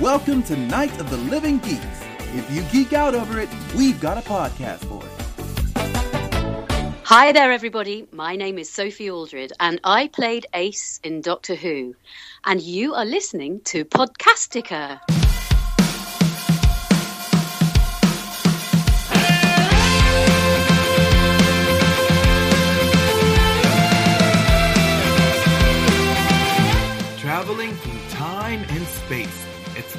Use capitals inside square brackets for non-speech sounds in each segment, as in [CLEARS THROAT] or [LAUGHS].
Welcome to Night of the Living Geeks. If you geek out over it, we've got a podcast for it. Hi there, everybody. My name is Sophie Aldred, and I played Ace in Doctor Who. And you are listening to Podcastica. Traveling through time and space.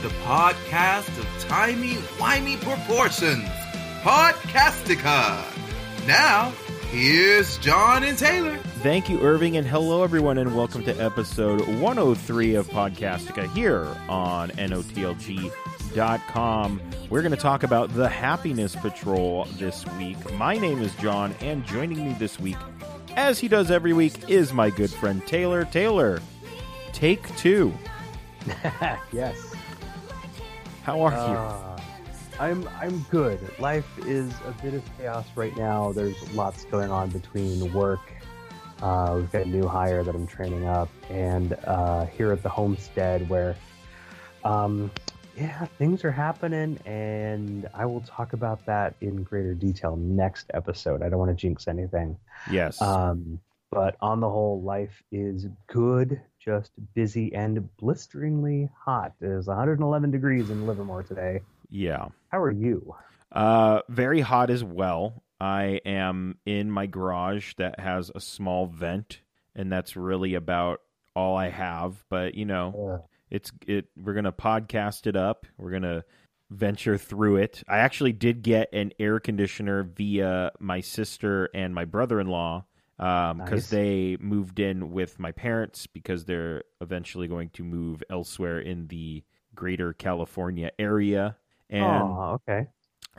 It's the podcast of timey-wimey proportions. Podcastica. Now, here's John and Taylor. Thank you, Irving, and hello, everyone, and welcome to episode 103 of Podcastica here on NOTLG.com. We're going to talk about the Happiness Patrol this week. My name is John, and joining me this week, as he does every week, is my good friend Taylor. Taylor, take two. [LAUGHS] yes. How are you? Uh, I'm I'm good. Life is a bit of chaos right now. There's lots going on between work. Uh, we've got a new hire that I'm training up, and uh, here at the homestead, where, um, yeah, things are happening, and I will talk about that in greater detail next episode. I don't want to jinx anything. yes. Um, but on the whole, life is good, just busy and blisteringly hot. It is 111 degrees in Livermore today. yeah. How are you? Uh, very hot as well. I am in my garage that has a small vent, and that's really about all I have. But you know, Uh, it's it. We're gonna podcast it up. We're gonna venture through it. I actually did get an air conditioner via my sister and my brother-in-law because Nice. they moved in with my parents because they're eventually going to move elsewhere in the greater California area. And oh, okay.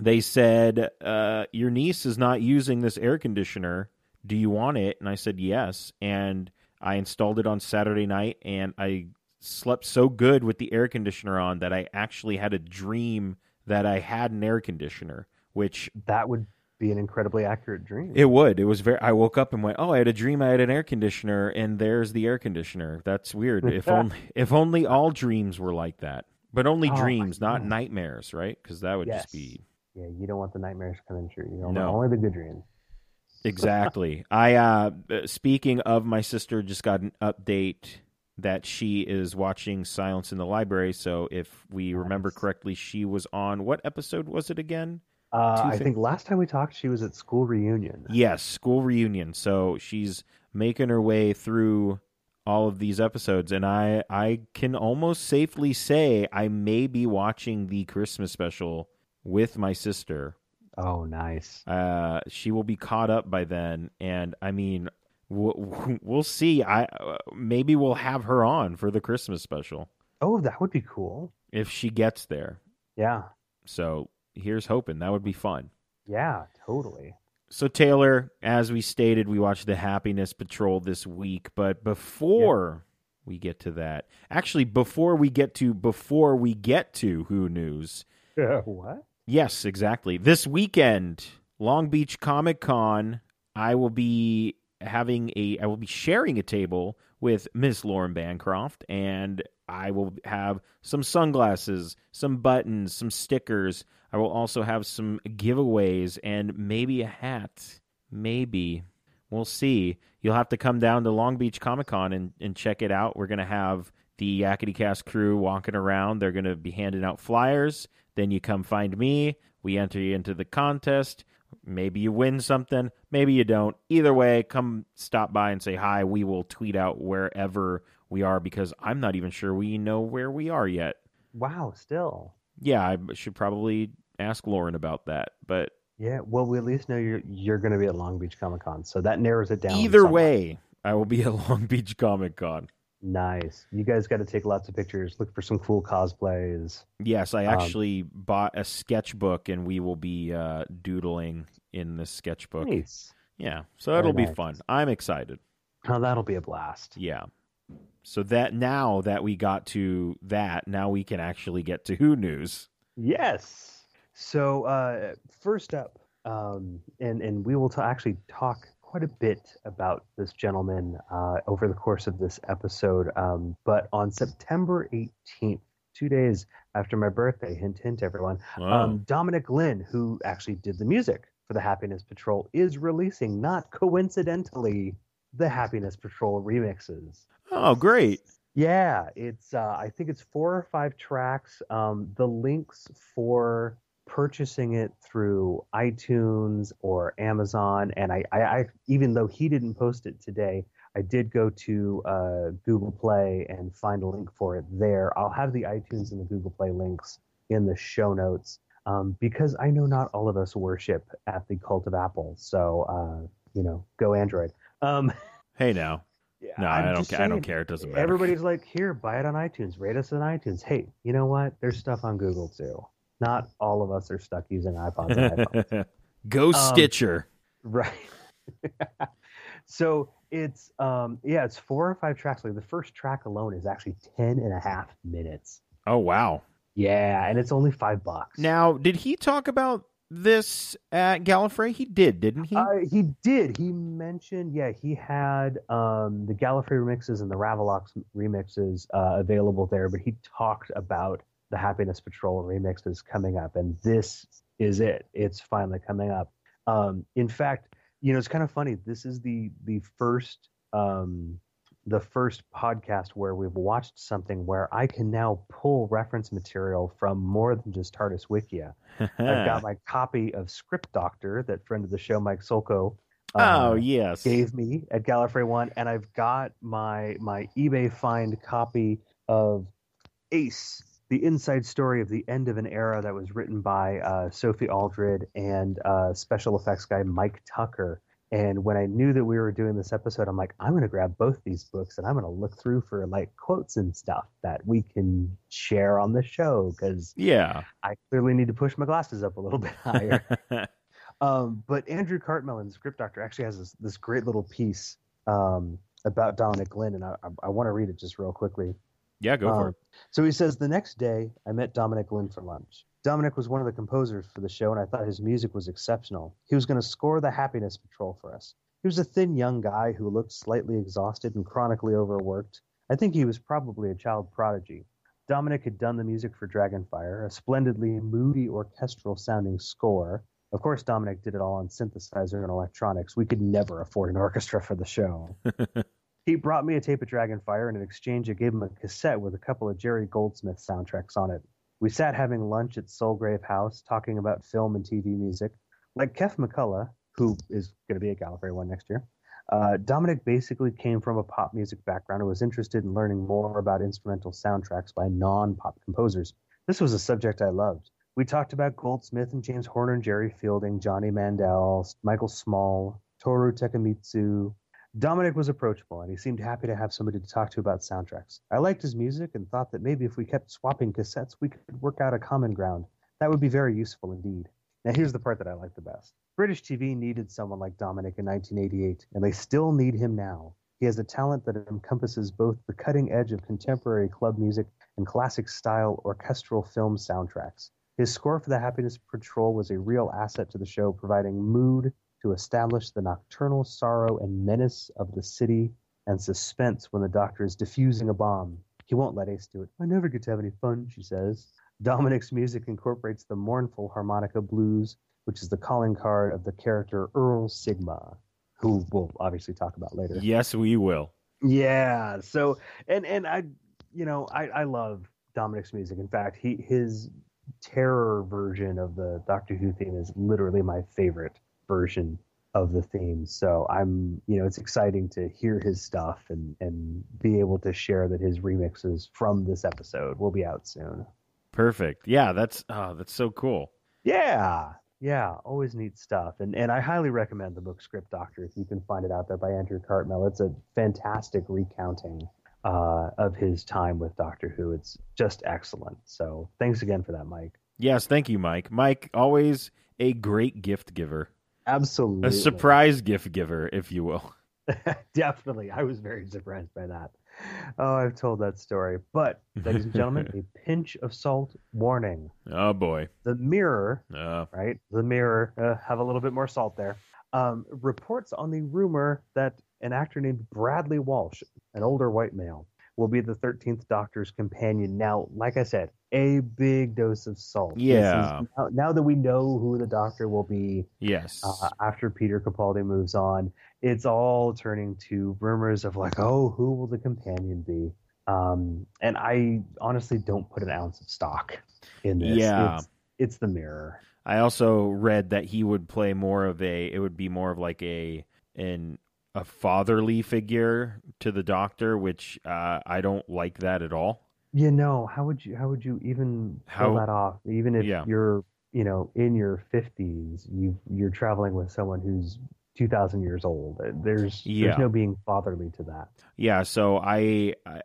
they said, uh, Your niece is not using this air conditioner. Do you want it? And I said, Yes. And I installed it on Saturday night and I slept so good with the air conditioner on that I actually had a dream that I had an air conditioner, which That would be an incredibly accurate dream. it would. It was very. I woke up and went, "Oh, I had a dream. I had an air conditioner, and there's the air conditioner." That's weird. if [LAUGHS] only, if only all dreams were like that, but only Oh, dreams, not nightmares, right? Because that would Yes. just be yeah, you don't want the nightmares coming true. You know, No. only the good dreams. [LAUGHS] exactly. I uh speaking of my sister just got an update that she is watching Silence in the Library, so if we remember correctly, she was on what episode was it again? Uh, I think last time we talked, she was at school reunion. Yes, school reunion. So she's making her way through all of these episodes and I I can almost safely say I may be watching the Christmas special with my sister Oh, nice. Uh, she will be caught up by then, and I mean, we'll, we'll see. I uh, maybe we'll have her on for the Christmas special Oh, that would be cool. if she gets there. Yeah, So here's hoping that would be fun. yeah, totally. So Taylor, as we stated, we watched the Happiness Patrol this week, but before we get to that, actually, before we get to before we get to Who News, [LAUGHS] what? Yes, exactly. This weekend, Long Beach Comic Con, I will be having a I will be sharing a table with Miss Lauren Bancroft and I will have some sunglasses, some buttons, some stickers. I will also have some giveaways and maybe a hat. Maybe. We'll see. You'll have to come down to Long Beach Comic Con and, and check it out. We're going to have the Yakety Cast crew walking around. They're going to be handing out flyers. Then you come find me. We enter you into the contest. Maybe you win something. Maybe you don't. Either way, come stop by and say hi. We will tweet out wherever we are because I'm not even sure we know where we are yet. Wow, still. Yeah, I should probably ask Lauren about that. But Yeah, well, we at least know you're you're going to be at Long Beach Comic Con, so that narrows it down. either somewhat. way, I will be at [LAUGHS] Long Beach Comic Con. nice. You guys got to take lots of pictures. Look for some cool cosplays. Yes, I Um, actually bought a sketchbook and we will be uh, doodling in this sketchbook. Nice. Yeah, so it'll be fun. I'm excited. Oh, that'll be a blast. Yeah. So that now that we got to that, now we can actually get to Who News. Yes. So uh, first up, um, and and we will ta actually talk quite a bit about this gentleman uh, over the course of this episode. Um, but on September 18th, two days after my birthday. Hint, hint, everyone. Wow. Um, Dominic Glynn, who actually did the music for the Happiness Patrol, is releasing, not coincidentally, the Happiness Patrol remixes. oh, great. Yeah, it's uh, I think it's four or five tracks. Um, the links for purchasing it through iTunes or Amazon, and I, I, I even though he didn't post it today, I did go to uh, Google Play and find a link for it there. I'll have the iTunes and the Google Play links in the show notes um, because I know not all of us worship at the cult of Apple. So uh, you know, go Android. Um, [LAUGHS] Hey, now. yeah, No, I'm I don't. just Ca- I don't care. It doesn't matter. Everybody's like, here, buy it on iTunes, rate us on iTunes. Hey, you know what? There's stuff on Google too. Not all of us are stuck using iPods and [LAUGHS] iPhones. Go Um, Stitcher. right. [LAUGHS] so it's um yeah, it's four or five tracks. Like the first track alone is actually 10 and a half minutes. Oh, wow. Yeah, and it's only five bucks. Now, did he talk about this at Gallifrey? He did, didn't he? Uh, he did. He mentioned, yeah, he had um, the Gallifrey remixes and the Ravolox remixes uh, available there, but he talked about the Happiness Patrol remix is coming up, and this is it. It's finally coming up. Um, in fact, you know, it's kind of funny. This is the the first um, the first podcast where we've watched something where I can now pull reference material from more than just TARDIS Wikia. [LAUGHS] I've got my copy of Script Doctor that friend of the show Mike Solko uh, oh, yes. gave me at Gallifrey One, and I've got my my eBay find copy of Ace, the inside story of the end of an era that was written by uh, Sophie Aldred and uh, special effects guy Mike Tucker. And when I knew that we were doing this episode, I'm like, I'm going to grab both these books and I'm going to look through for like quotes and stuff that we can share on the show because Yeah. I clearly need to push my glasses up a little [LAUGHS] bit higher. [LAUGHS] um, but Andrew Cartmel in the Script Doctor actually has this, this great little piece um, about Dominic Glynn, and I, I, I want to read it just real quickly. Yeah, go for Um, it. So he says, The next day, I met Dominic Glynn for lunch. Dominic was one of the composers for the show, and I thought his music was exceptional. He was going to score the Happiness Patrol for us. He was a thin young guy who looked slightly exhausted and chronically overworked. I think he was probably a child prodigy. Dominic had done the music for Dragonfire, a splendidly moody orchestral sounding score. Of course, Dominic did it all on synthesizer and electronics. We could never afford an orchestra for the show. [LAUGHS] He brought me a tape of Dragonfire, and in exchange, I gave him a cassette with a couple of Jerry Goldsmith soundtracks on it. We sat having lunch at Soulgrave House, talking about film and TV music. Like Keff McCulloch, who is going to be at Gallifrey One next year, uh, Dominic basically came from a pop music background and was interested in learning more about instrumental soundtracks by non pop composers. This was a subject I loved. We talked about Goldsmith and James Horner and Jerry Fielding, Johnny Mandel, Michael Small, Toru Takemitsu, Dominic was approachable, and he seemed happy to have somebody to talk to about soundtracks. I liked his music and thought that maybe if we kept swapping cassettes, we could work out a common ground. That would be very useful indeed. Now, here's the part that I like the best British TV needed someone like Dominic in 1988, and they still need him now. He has a talent that encompasses both the cutting edge of contemporary club music and classic style orchestral film soundtracks. His score for the Happiness Patrol was a real asset to the show, providing mood to establish the nocturnal sorrow and menace of the city and suspense when the doctor is diffusing a bomb. He won't let Ace do it. I never get to have any fun, she says. Dominic's music incorporates the mournful harmonica blues, which is the calling card of the character Earl Sigma, who we'll obviously talk about later. Yes, we will. Yeah. So and and I you know, I, I love Dominic's music. In fact, he his terror version of the Doctor Who theme is literally my favorite version of the theme. So I'm you know, it's exciting to hear his stuff and and be able to share that his remixes from this episode will be out soon. Perfect. Yeah, that's oh, that's so cool. Yeah. Yeah, always neat stuff. And and I highly recommend the book Script Doctor if you can find it out there by Andrew Cartmel. It's a fantastic recounting uh, of his time with Doctor Who. It's just excellent. So thanks again for that, Mike. Yes, thank you, Mike. Mike, always a great gift giver, Absolutely. a surprise gift giver, if you will. [LAUGHS] Definitely. I was very surprised by that. Oh, I've told that story. But, ladies and gentlemen, [LAUGHS] a pinch of salt warning. Oh boy. The mirror Uh, right? The Mirror, uh, have a little bit more salt there. Um, reports on the rumor that an actor named Bradley Walsh, an older white male, will be the 13th Doctor's companion. Now, like I said, a big dose of salt. This is- Yeah. now, now that we know who the Doctor will be Yes. uh, after Peter Capaldi moves on, it's all turning to rumors of like, oh, who will the companion be? Um, and I honestly don't put an ounce of stock in this. Yeah. It's, it's the mirror. I also read that he would play more of a. It would be more of like a an a fatherly figure to the Doctor, which uh, I don't like that at all. You know, how would you how would you even How- pull that off? Even if Yeah. you're, you know, in your fifties, you you're traveling with someone who's two thousand years old. There's Yeah. there's no being fatherly to that. Yeah, so I, I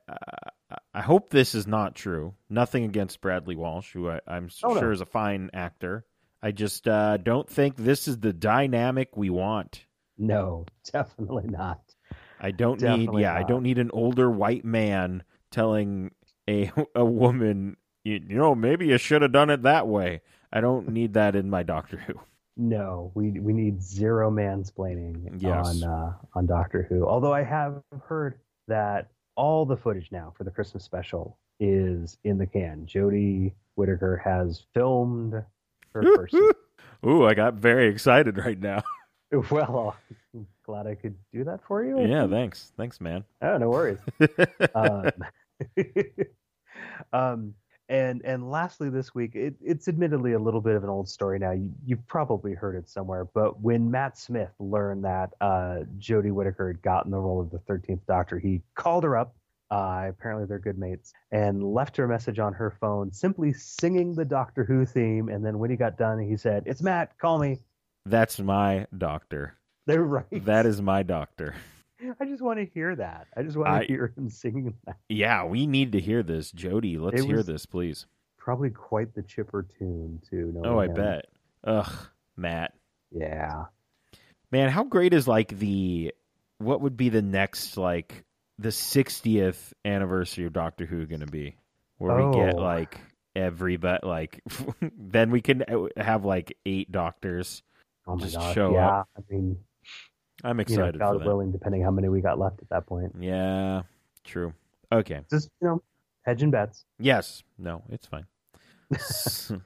I hope this is not true. Nothing against Bradley Walsh, who I, I'm Oh, no. sure is a fine actor. I just uh, don't think this is the dynamic we want. No, [LAUGHS] definitely not. I don't need Definitely yeah, I don't need an older white man telling a [LAUGHS] a woman, you, you know, maybe you should have done it that way. I don't need that in my Doctor Who. [LAUGHS] No, we we need zero mansplaining Yes. on uh, on Doctor Who. Although I have heard that all the footage now for the Christmas special is in the can. Jodie Whittaker has filmed her first. season. Ooh, I got very excited right now. [LAUGHS] well, I'm [LAUGHS] glad I could do that for you. yeah, thanks. Thanks, man. Oh, no worries. [LAUGHS] um, um, and and lastly, this week, it, it's admittedly a little bit of an old story now. You, you've probably heard it somewhere, but when Matt Smith learned that uh, Jodie Whittaker had gotten the role of the Thirteenth Doctor, he called her up. Uh, apparently, they're good mates, and left her a message on her phone, simply singing the Doctor Who theme. And then when he got done, he said, "It's Matt. Call me." That's my doctor. [LAUGHS] They're right. That is my doctor. I just want to hear that. I just want I- to hear him singing that. Yeah, we need to hear this, Jodie. Let's hear this, please. Probably quite the chipper tune too. Oh, I bet. Ugh, Matt. Yeah. Man, how great is like the what would be the next like the 60th anniversary of Doctor Who going to be? Where we get Oh. like every but like [LAUGHS] then we can uh, have like eight doctors. Oh my Just gosh. show yeah. up. I mean, I'm you know, excited God for that. willing, depending how many we got left at that point. Yeah, true. Okay. Just you know, hedging bets. Yes. No, it's fine. [LAUGHS]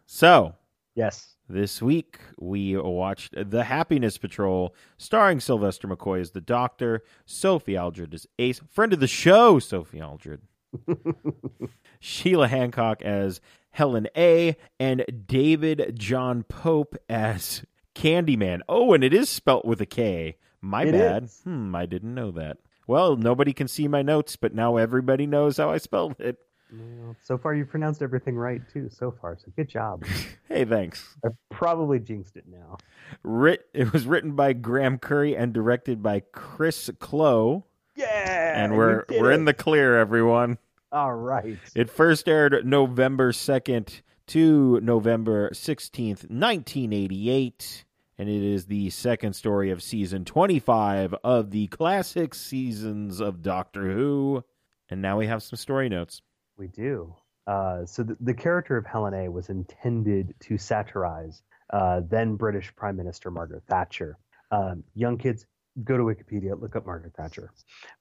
so, Yes. This week, we watched The Happiness Patrol, starring Sylvester McCoy as the Doctor, Sophie Aldred as Ace, friend of the show, Sophie Aldred, [LAUGHS] Sheila Hancock as Helen A, and David John Pope as Candyman. Oh, and it is spelt with a K. My It bad. is. Hmm, I didn't know that. Well, nobody can see my notes, but now everybody knows how I spelled it. Well, so far, you've pronounced everything right too. So far, so good job. [LAUGHS] Hey, thanks. I probably jinxed it now. Writ- it was written by Graeme Curry and directed by Chris Clough. Yeah. and we're we're it. in the clear, everyone. All right. It first aired November second to November sixteenth, nineteen eighty-eight, and it is the second story of season twenty-five of the classic seasons of Doctor Who. And now we have some story notes. We do. Uh, so the, the character of Helen A was intended to satirize uh, then British Prime Minister Margaret Thatcher. Um, young kids, go to Wikipedia, look up Margaret Thatcher.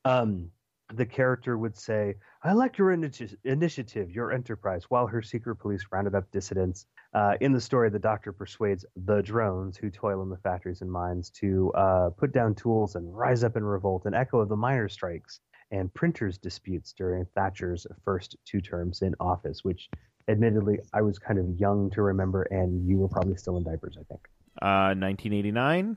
Um, the character would say, I like your initi- initiative, your enterprise, while her secret police rounded up dissidents. Uh, in the story, the doctor persuades the drones who toil in the factories and mines to uh, put down tools and rise up in revolt, an echo of the miners' strikes and printers' disputes during Thatcher's first two terms in office, which admittedly I was kind of young to remember, and you were probably still in diapers, I think. Uh, nineteen eighty-nine.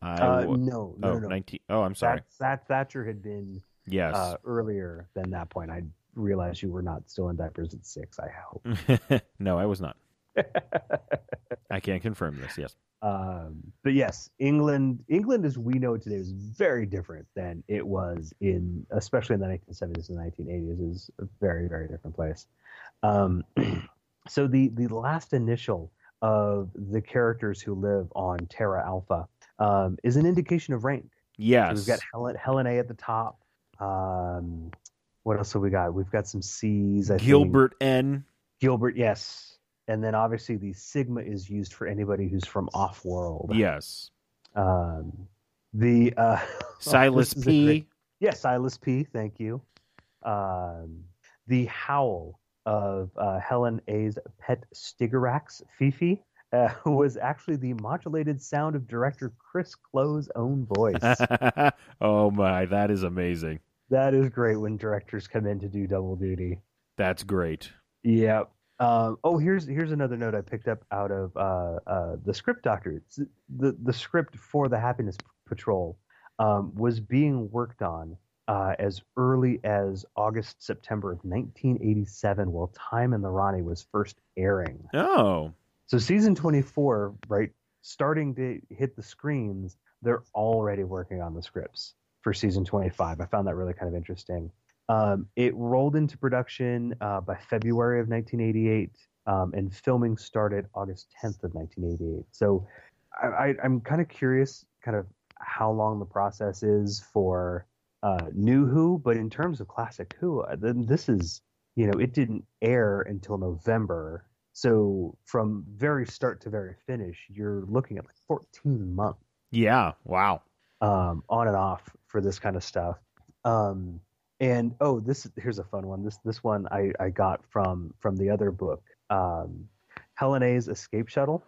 I Uh, no, no, oh, no, no. 19 oh, I'm sorry. That, that Thatcher had been yes. uh, earlier than that point. I realized you were not still in diapers at six. I hope. [LAUGHS] no, I was not. [LAUGHS] I can't confirm this. Yes. Um, but yes, England, England as we know it today is very different than it was in, especially in the 1970s and 1980s. is a very, very different place. Um, [CLEARS THROAT] so the the last initial of the characters who live on Terra Alpha um, is an indication of rank. So Yes. we've got Helen, Helen A at the top. Um, what else have we got? We've got some C's. I think. Gilbert N. Gilbert, yes. And then obviously the Sigma is used for anybody who's from off world. Yes. Um, the uh, [LAUGHS] Silas is a P. great- yeah, Silas P. Thank you. um, the howl of uh, Helen A's pet Stigorax, Fifi, uh, [LAUGHS] was actually the modulated sound of director Chris Clough's own voice. [LAUGHS] oh my, that is amazing. That is great when directors come in to do double duty. That's great. Yep. Um, oh, here's here's another note I picked up out of uh, uh, the script doctor. It's, the the script for the Happiness Patrol um, was being worked on uh, as early as August September of 1987, while Time and the Rani was first airing. Oh, So season 24, right, starting to hit the screens, they're already working on the scripts for season 25. I found that really kind of interesting. Um, it rolled into production uh, by February of 1988, um, and filming started August 10th of 1988. So I, I'm kind of curious, kind of how long the process is for uh, New Who, but in terms of classic Who, uh, then this is, you know, it didn't air until November. So from very start to very finish, you're looking at like 14 months yeah. Wow. Um, on and off for this kind of stuff. Um, and oh, this here's a fun one. This this one I, I got from from the other book, um, Helen A's Escape Shuttle,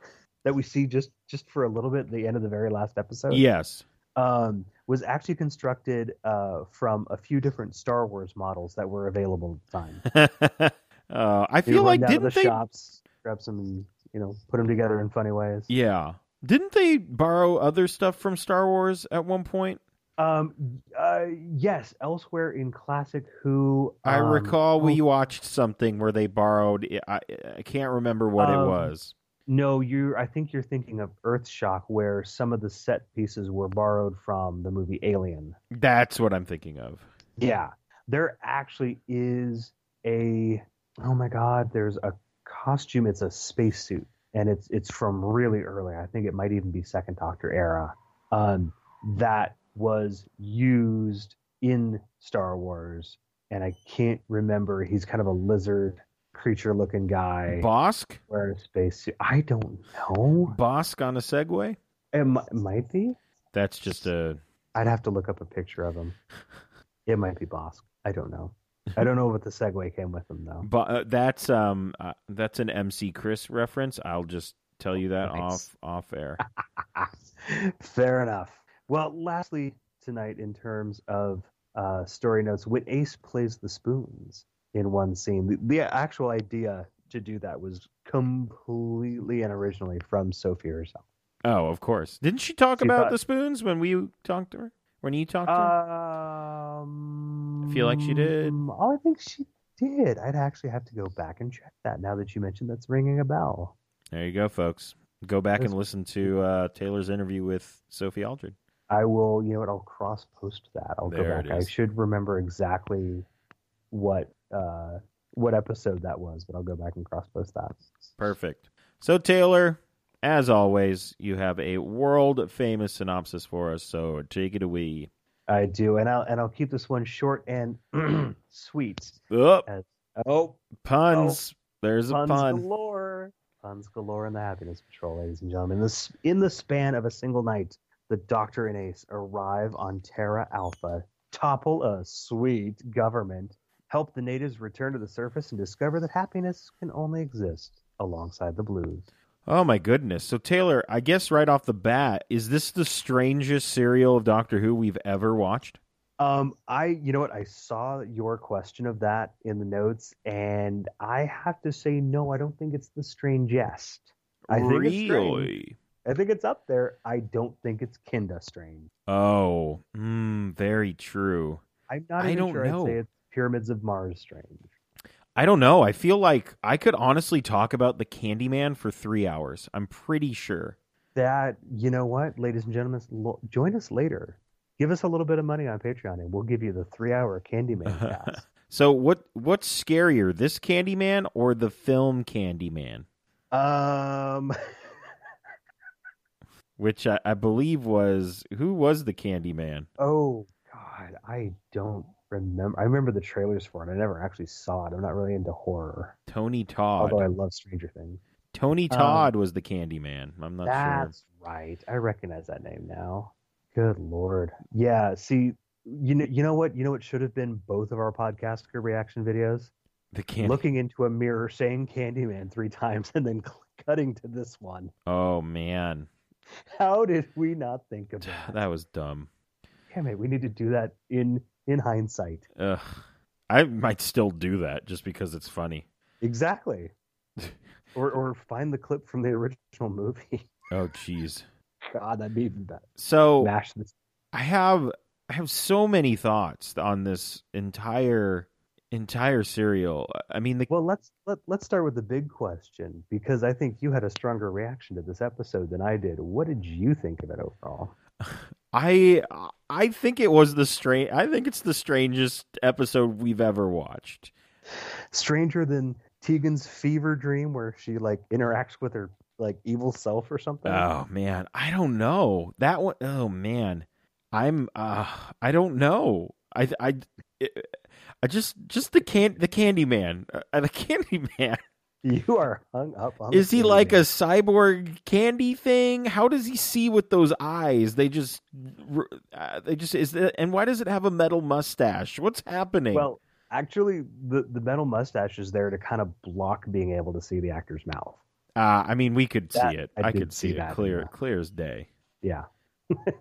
that we see just just for a little bit at the end of the very last episode. Yes. Um, was actually constructed uh, from a few different Star Wars models that were available at the time. [LAUGHS] uh, I They feel like didn't the they? shops, grab some, and you know, put them together in funny ways. Yeah. Didn't they borrow other stuff from Star Wars at one point? Um, uh, yes, elsewhere in classic Who, I um, recall oh, we watched something where they borrowed. I, I can't remember what it Um, was. No, you. I think you're thinking of Earthshock, where some of the set pieces were borrowed from the movie Alien. That's what I'm thinking of. Yeah, there actually is a. Oh my God, there's a costume. It's a spacesuit, and it's it's from really early. I think it might even be Second Doctor era. Um, that was used in Star Wars, and I can't remember. He's kind of a lizard creature looking guy Bossk? wearing a spacesuit. I don't know. Bossk on a Segway? It mi- might be. That's just a. I'd have to look up a picture of him. [LAUGHS] It might be Bossk. I don't know. I don't know what the Segway came with them though. But uh, that's um uh, that's an MC Chris reference. I'll just tell you that Nice. off off air. [LAUGHS] Fair enough. Well, lastly tonight, in terms of uh, story notes, when Ace plays the spoons in one scene, the, the actual idea to do that was completely and originally from Sophie herself. Oh, of course. Didn't she talk She about thought- the spoons when we talked to her? When you talked to her? Um, I feel like she did. Oh, I think she did. I'd actually have to go back and check that now that you mentioned that's ringing a bell. There you go, folks. Go back and listen to uh, Taylor's interview with Sophie Aldred. I will, you know what, I'll cross post that. I'll There go back. I should remember exactly what uh what episode that was, but I'll go back and cross post that. Perfect. So, Taylor, as always, you have a world famous synopsis for us. So, take it away. I do, and I'll and I'll keep this one short and [CLEARS THROAT] sweet. Oh, As, oh, oh. puns. Oh. There's a puns pun. galore. Puns galore in the Happiness Patrol, ladies and gentlemen. This in the span of a single night, the Doctor and Ace arrive on Terra Alpha, topple a sweet government, help the natives return to the surface, and discover that happiness can only exist alongside the blues. Oh my goodness. So Taylor, I guess right off the bat, is this the strangest serial of Doctor Who we've ever watched? Um, I, you know what? I saw your question of that in the notes, and I have to say, no, I don't think it's the strangest. I think it's strange. I think it's up there. I don't think it's Kinda strange. Oh, mm, very true. I'm not I even don't sure know. I'd say it's Pyramids of Mars strange. I don't know. I feel like I could honestly talk about the Candyman for three hours. I'm pretty sure. That, you know what, ladies and gentlemen, lo- join us later. Give us a little bit of money on Patreon, and we'll give you the three-hour Candyman [LAUGHS] cast. So what? What's scarier, this Candyman or the film Candyman, um, [LAUGHS] which I, I believe was who was the Candyman? oh God, I don't remember. I remember the trailers for it. I never actually saw it. I'm not really into horror, Tony Todd. although I love Stranger Things. Tony Um, Todd was the Candyman. I'm not sure. That's right. I recognize that name now. Good lord. Yeah. See, you know, you know what? You know what should have been both of our podcast reaction videos? The candy. Looking into a mirror, saying Candyman three times, and then cutting to this one. Oh man, How did we not think of that? that was dumb. Damn it, we need to do that in in hindsight. Ugh. I might still do that just because it's funny. Exactly. [LAUGHS] or or find the clip from the original movie. Oh jeez. God, that'd be even better. So Mash this. I have I have so many thoughts on this entire entire serial. I mean the Well, let's let let's start with the big question because I think you had a stronger reaction to this episode than I did. What did you think of it overall? I I think it was the strange I think it's the strangest episode we've ever watched. Stranger than Tegan's fever dream, where she like interacts with her like evil self or something. Oh man, I don't know. That one oh man. I'm uh I don't know. I I I just just the can the candy man. Uh, the [LAUGHS] candy man. [LAUGHS] You are hung up on. Is he like a cyborg candy thing? How does he see with those eyes? They just, uh, they just is. That, and why does it have a metal mustache? What's happening? Well, actually, the the metal mustache is there to kind of block being able to see the actor's mouth. uh, I mean, we could That- see it. I I, could see, see it clear, clear as day. Yeah. [LAUGHS]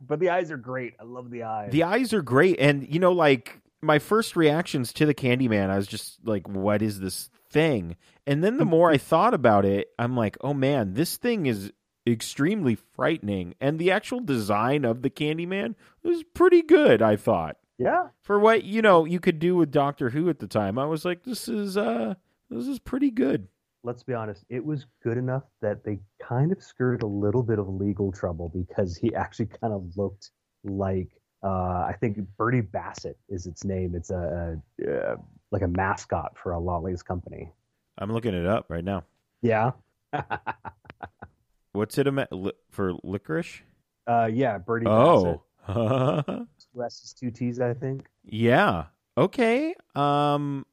but the eyes are great. I love the eyes. The eyes are great, and you know, like my first reactions to the Candyman, I was just like, "What is this thing?" And then the more I thought about it, I'm like, "Oh man, this thing is extremely frightening." And the actual design of the Candyman was pretty good. I thought. yeah. for what you know you could do with Doctor Who at the time. I was like, this is uh this is pretty good. Let's be honest. It was good enough that they kind of skirted a little bit of legal trouble because he actually kind of looked like uh, I think Bertie Bassett is its name. It's a, a uh, like a mascot for a Lolly's company. I'm looking it up right now. Yeah. [LAUGHS] What's it li- for licorice? uh, yeah, Bassett. Oh, [LAUGHS] Two S's, two T's, I think. yeah. Okay. Um,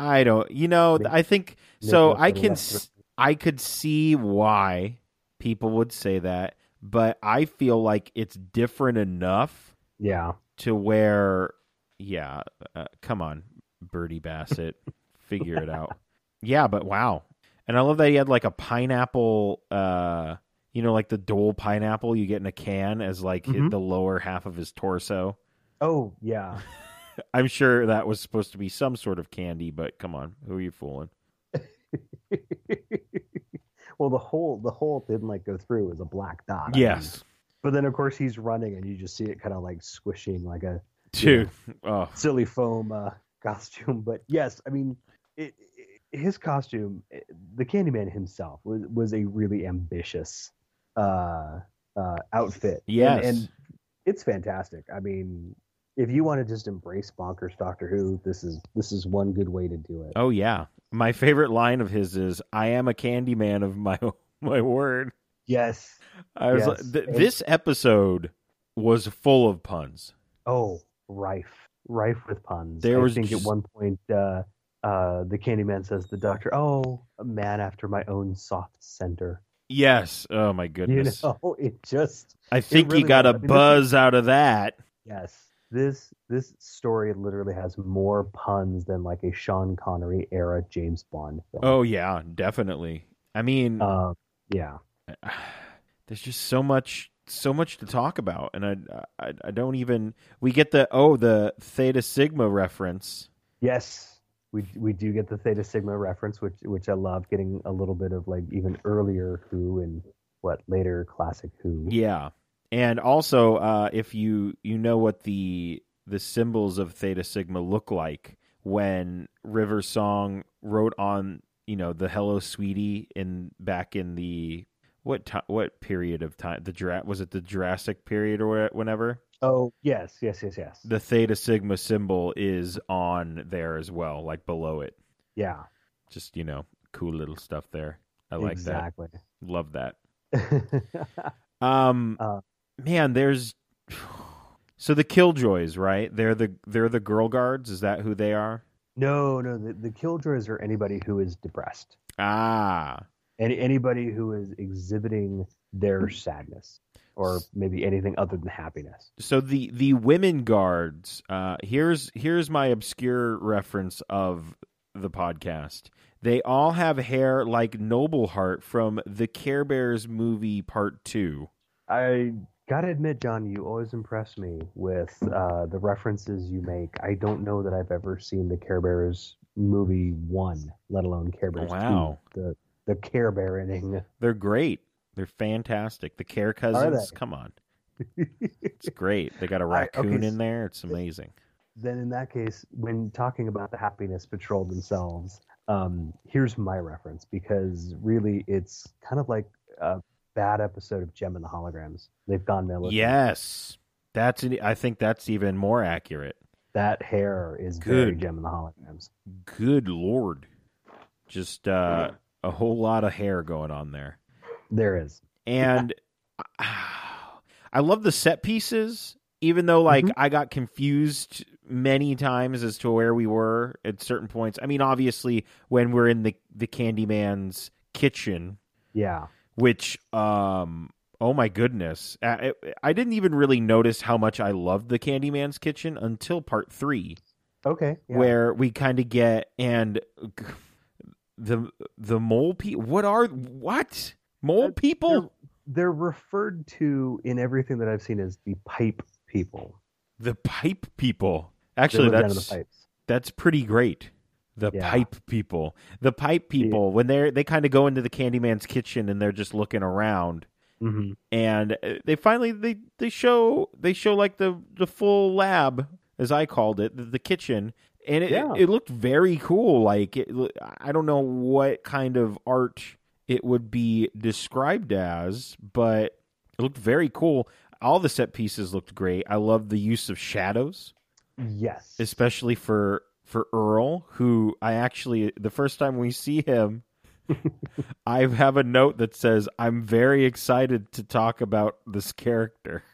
I don't. You know, I think so. I can. s- I could see why people would say that, but I feel like it's different enough Yeah. to where, yeah, uh, come on, Bertie Bassett, figure it out. [LAUGHS] Yeah, but wow, and I love that he had like a pineapple, uh, you know, like the Dole pineapple you get in a can as like Mhm. the lower half of his torso. Oh, yeah. [LAUGHS] I'm sure that was supposed to be some sort of candy, but come on, who are you fooling? [LAUGHS] well, the hole the hole didn't like go through. It was a black dot. I mean, Yes, but then of course he's running, and you just see it kind of like squishing like a dude. Oh, silly foam uh, costume. But yes, I mean, it, it, his costume, the Candyman himself, was was a really ambitious uh, uh, outfit. And- Yes. and, it's fantastic. I mean, if you want to just embrace bonkers Doctor Who, this is this is one good way to do it. oh yeah. My favorite line of his is, "I am a candy man of my [LAUGHS] my word." Yes. I was Yes. like, th- this episode was full of puns. Oh, rife, rife with puns. There I was think just- at one point, uh, uh, the Candyman says the Doctor, "Oh, a man after my own soft center." Yes. Oh my goodness. You know, [LAUGHS] it just I think really you got a was. I mean, this buzz out of that. yes. This this story literally has more puns than like a Sean Connery era James Bond film. Oh yeah, definitely. I mean, Um, yeah. [SIGHS] there's just so much so much to talk about and I, I I don't even we get the oh the Theta Sigma reference. Yes, we we do get the Theta Sigma reference, which which I love. Getting a little bit of like even earlier Who and what later classic Who. Yeah. And also uh if you you know what the the symbols of Theta Sigma look like when River Song wrote on, you know, the Hello Sweetie in back in the what what period of time? The was it the Jurassic period or wh- whenever? Oh yes, yes, yes, yes. The Theta Sigma symbol is on there as well, like below it. yeah, Just, you know, cool little stuff there. I like exactly. that. Love that. [LAUGHS] Um Uh, man, there's so the Killjoys, right? They're the they're the girl guards. Is that who they are? no, no, the, the killjoys are anybody who is depressed. Ah, Any anybody who is exhibiting their sadness. or maybe anything other than happiness. So the the women guards. Uh, here's here's my obscure reference of the podcast. They all have hair like Nobleheart from the Care Bears movie Part Two. I gotta admit, John, you always impress me with uh, the references you make. I don't know that I've ever seen the Care Bears movie one, let alone Care Bears Wow. two. The the Care Bear inning. They're great. They're fantastic. The Care Cousins. Come on, it's [LAUGHS] great. They got a okay, raccoon s- in there. It's amazing. then in that case, when talking about the Happiness Patrol themselves, um, here's my reference because really it's kind of like a bad episode of Jem and the Holograms. They've gone militant. Yes, that's. An, I think that's even more accurate. That hair is very Good. Jem and the Holograms. Good lord, just uh, a whole lot of hair going on there. There is. and I love the set pieces. Even though, like, Mhm. I got confused many times as to where we were at certain points. I mean, obviously, when we're in the the Candyman's kitchen, Yeah. which, um, oh my goodness, I, I didn't even really notice how much I loved the Candyman's kitchen until part three Okay. yeah. where we kind of get and the the mole people. What are what mole people? they're referred to in everything that I've seen as the pipe people. The pipe people. Actually, live down in that's that's pretty great. The Yeah. pipe people. The pipe people when they're they kind of go into the Candyman's kitchen and they're just looking around hmm and uh, they finally they they show they show like the the full lab as I called it, the, the kitchen. And it, Yeah. it looked very cool. Like it, I don't know what kind of art it would be described as, but it looked very cool. All the set pieces looked great. I love the use of shadows. Yes. especially for for Earl, who I actually the first time we see him, [LAUGHS] I have a note that says I'm very excited to talk about this character.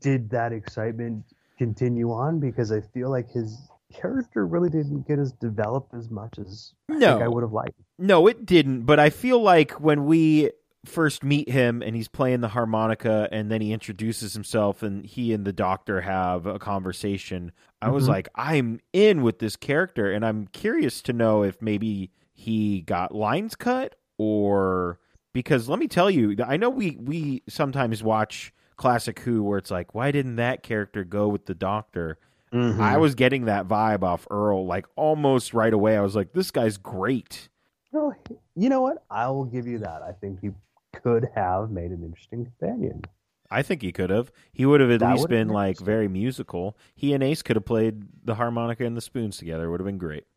Did that excitement continue on? Because I feel like his character really didn't get as developed as much as I No. think I would have liked. No, it didn't, but I feel like when we first meet him and he's playing the harmonica and then he introduces himself and he and the doctor have a conversation, I was Mhm. like, I'm in with this character and I'm curious to know if maybe he got lines cut or because let me tell you, I know we we sometimes watch classic Who where it's like, why didn't that character go with the doctor? Mm-hmm. I was getting that vibe off Earl like almost right away. I was like, this guy's great. Well, you know what? I will give you that. I think he could have made an interesting companion. I think he could have. He would have at That least been been like very musical. He and Ace could have played the harmonica and the spoons together. Would have been great. [LAUGHS]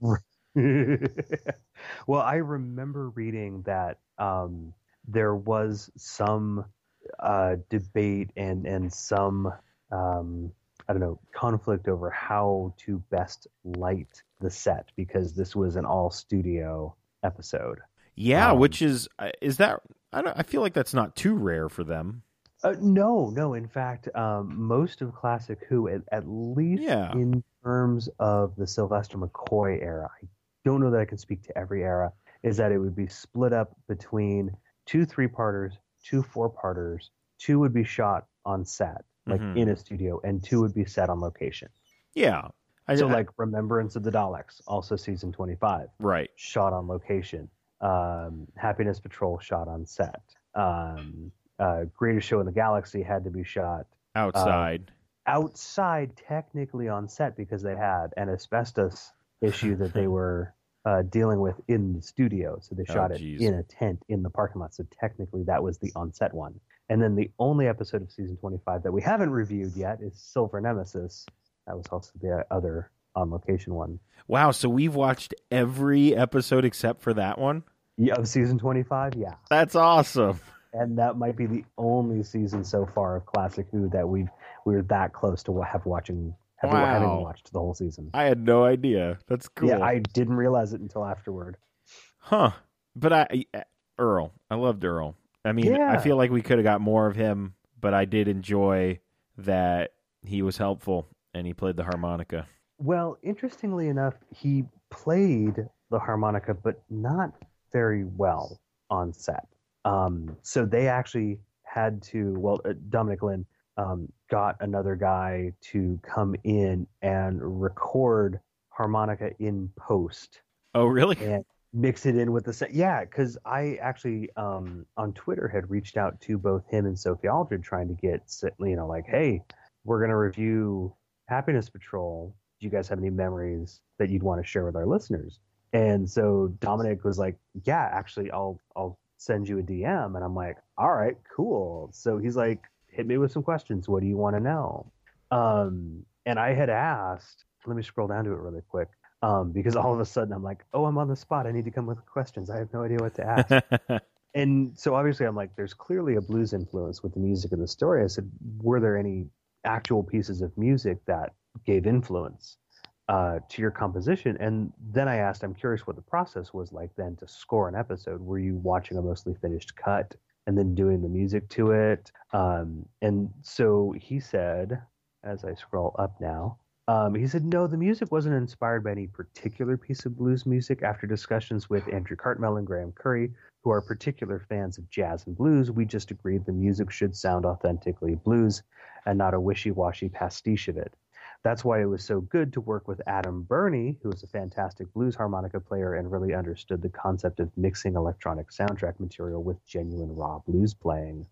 [LAUGHS] well, I remember reading that um, there was some uh, debate and and some um, I don't know conflict over how to best light the set because this was an all studio episode. Yeah, Um, which is uh, is that I don't I feel like that's not too rare for them. Uh, no, no. In fact, um, most of Classic Who, at, at least Yeah. in terms of the Sylvester McCoy era, I don't know that I can speak to every era, is that it would be split up between two three parters, two four parters, two would be shot on set, like Mhm. in a studio, and two would be set on location. Yeah. I, so, I- like Remembrance of the Daleks, also season 25, right. shot on location. Um, Happiness Patrol shot on set. Um, uh, Greatest Show in the Galaxy had to be shot Outside. outside, technically on set, because they had an asbestos issue that they [LAUGHS] were uh, dealing with in the studio. So they Oh, shot it geez. in a tent in the parking lot. So technically, that was the on set one. And then the only episode of season 25 that we haven't reviewed yet is Silver Nemesis. That was also the other on location one. wow, so we've watched every episode except for that one? Yeah, of season 25, yeah. That's awesome. and that might be the only season so far of Classic Who that we've we're that close to have watching have having watched the whole season. I had no idea. That's cool. Yeah, I didn't realize it until afterward. Huh. But I Earl. I loved Earl. I mean, I feel like we could have got more of him, but I did enjoy that he was helpful and he played the harmonica. Well, interestingly enough, he played the harmonica, but not very well on set. Um, so they actually had to. Well, uh, Dominic Glynn um, got another guy to come in and record harmonica in post Oh, really? and mix it in with the set. Yeah, because I actually um, on Twitter had reached out to both him and Sophie Aldred trying to get you know like, hey, we're gonna review Happiness Patrol. Do you guys have any memories that you'd want to share with our listeners? And so Dominic was like, yeah, actually, I'll I'll send you a DM, and I'm like, all right, cool. So he's like, hit me with some questions. What do you want to know? Um, and I had asked. Let me scroll down to it really quick um, because all of a sudden I'm like, oh, I'm on the spot. I need to come with questions. I have no idea what to ask. [LAUGHS] and so obviously I'm like, there's clearly a blues influence with the music of the story. I said, were there any actual pieces of music that gave influence uh, to your composition? And then I asked, I'm curious what the process was like then to score an episode. Were you watching a mostly finished cut and then doing the music to it? Um, and so he said, as I scroll up now, um, he said, no, the music wasn't inspired by any particular piece of blues music. After discussions with Andrew Cartmel and Graeme Curry, who are particular fans of jazz and blues, we just agreed the music should sound authentically blues and not a wishy washy pastiche of it. That's why it was so good to work with Adam Burney, who is a fantastic blues harmonica player and really understood the concept of mixing electronic soundtrack material with genuine raw blues playing.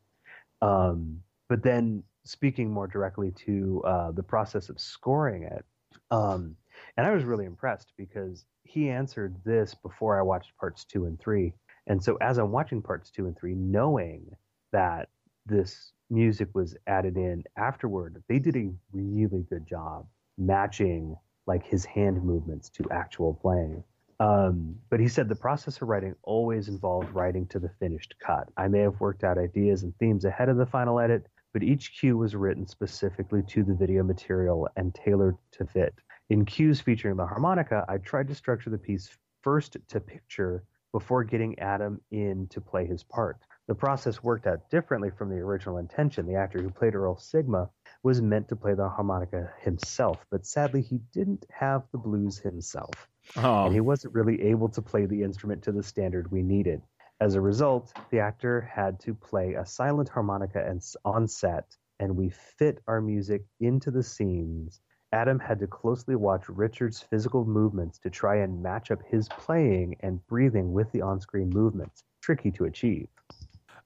Um, but then speaking more directly to uh, the process of scoring it, um, and I was really impressed because he answered this before I watched parts two and three. And so as I'm watching parts two and three, knowing that this music was added in afterward, they did a really good job matching like his hand movements to actual playing. Um, but he said the process of writing always involved writing to the finished cut. I may have worked out ideas and themes ahead of the final edit, but each cue was written specifically to the video material and tailored to fit. In cues featuring the harmonica, I tried to structure the piece first to picture before getting Adam in to play his part. The process worked out differently from the original intention. The actor who played Earl Sigma was meant to play the harmonica himself, but sadly he didn't have the blues himself. Oh, And he wasn't really able to play the instrument to the standard we needed. As a result, the actor had to play a silent harmonica and on set, and we fit our music into the scenes. Adam had to closely watch Richard's physical movements to try and match up his playing and breathing with the on-screen movements. Tricky to achieve.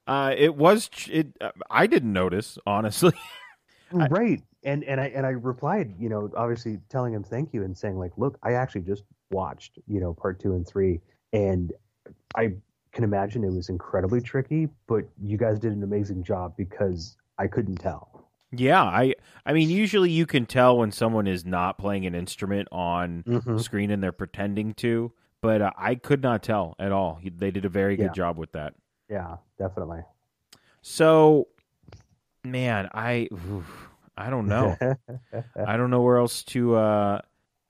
uh, it was. It. Uh, I didn't notice honestly. [LAUGHS] Right. And and I and I replied, you know, obviously telling him thank you and saying like, look, I actually just watched, you know, part two and three, and I can imagine it was incredibly tricky, but you guys did an amazing job because I couldn't tell. yeah, I. I mean, usually you can tell when someone is not playing an instrument on Mhm. screen and they're pretending to, but uh, I could not tell at all. They did a very good Yeah. job with that. Yeah, definitely. So, man, I. oof, I don't know. [LAUGHS] I don't know where else to. uh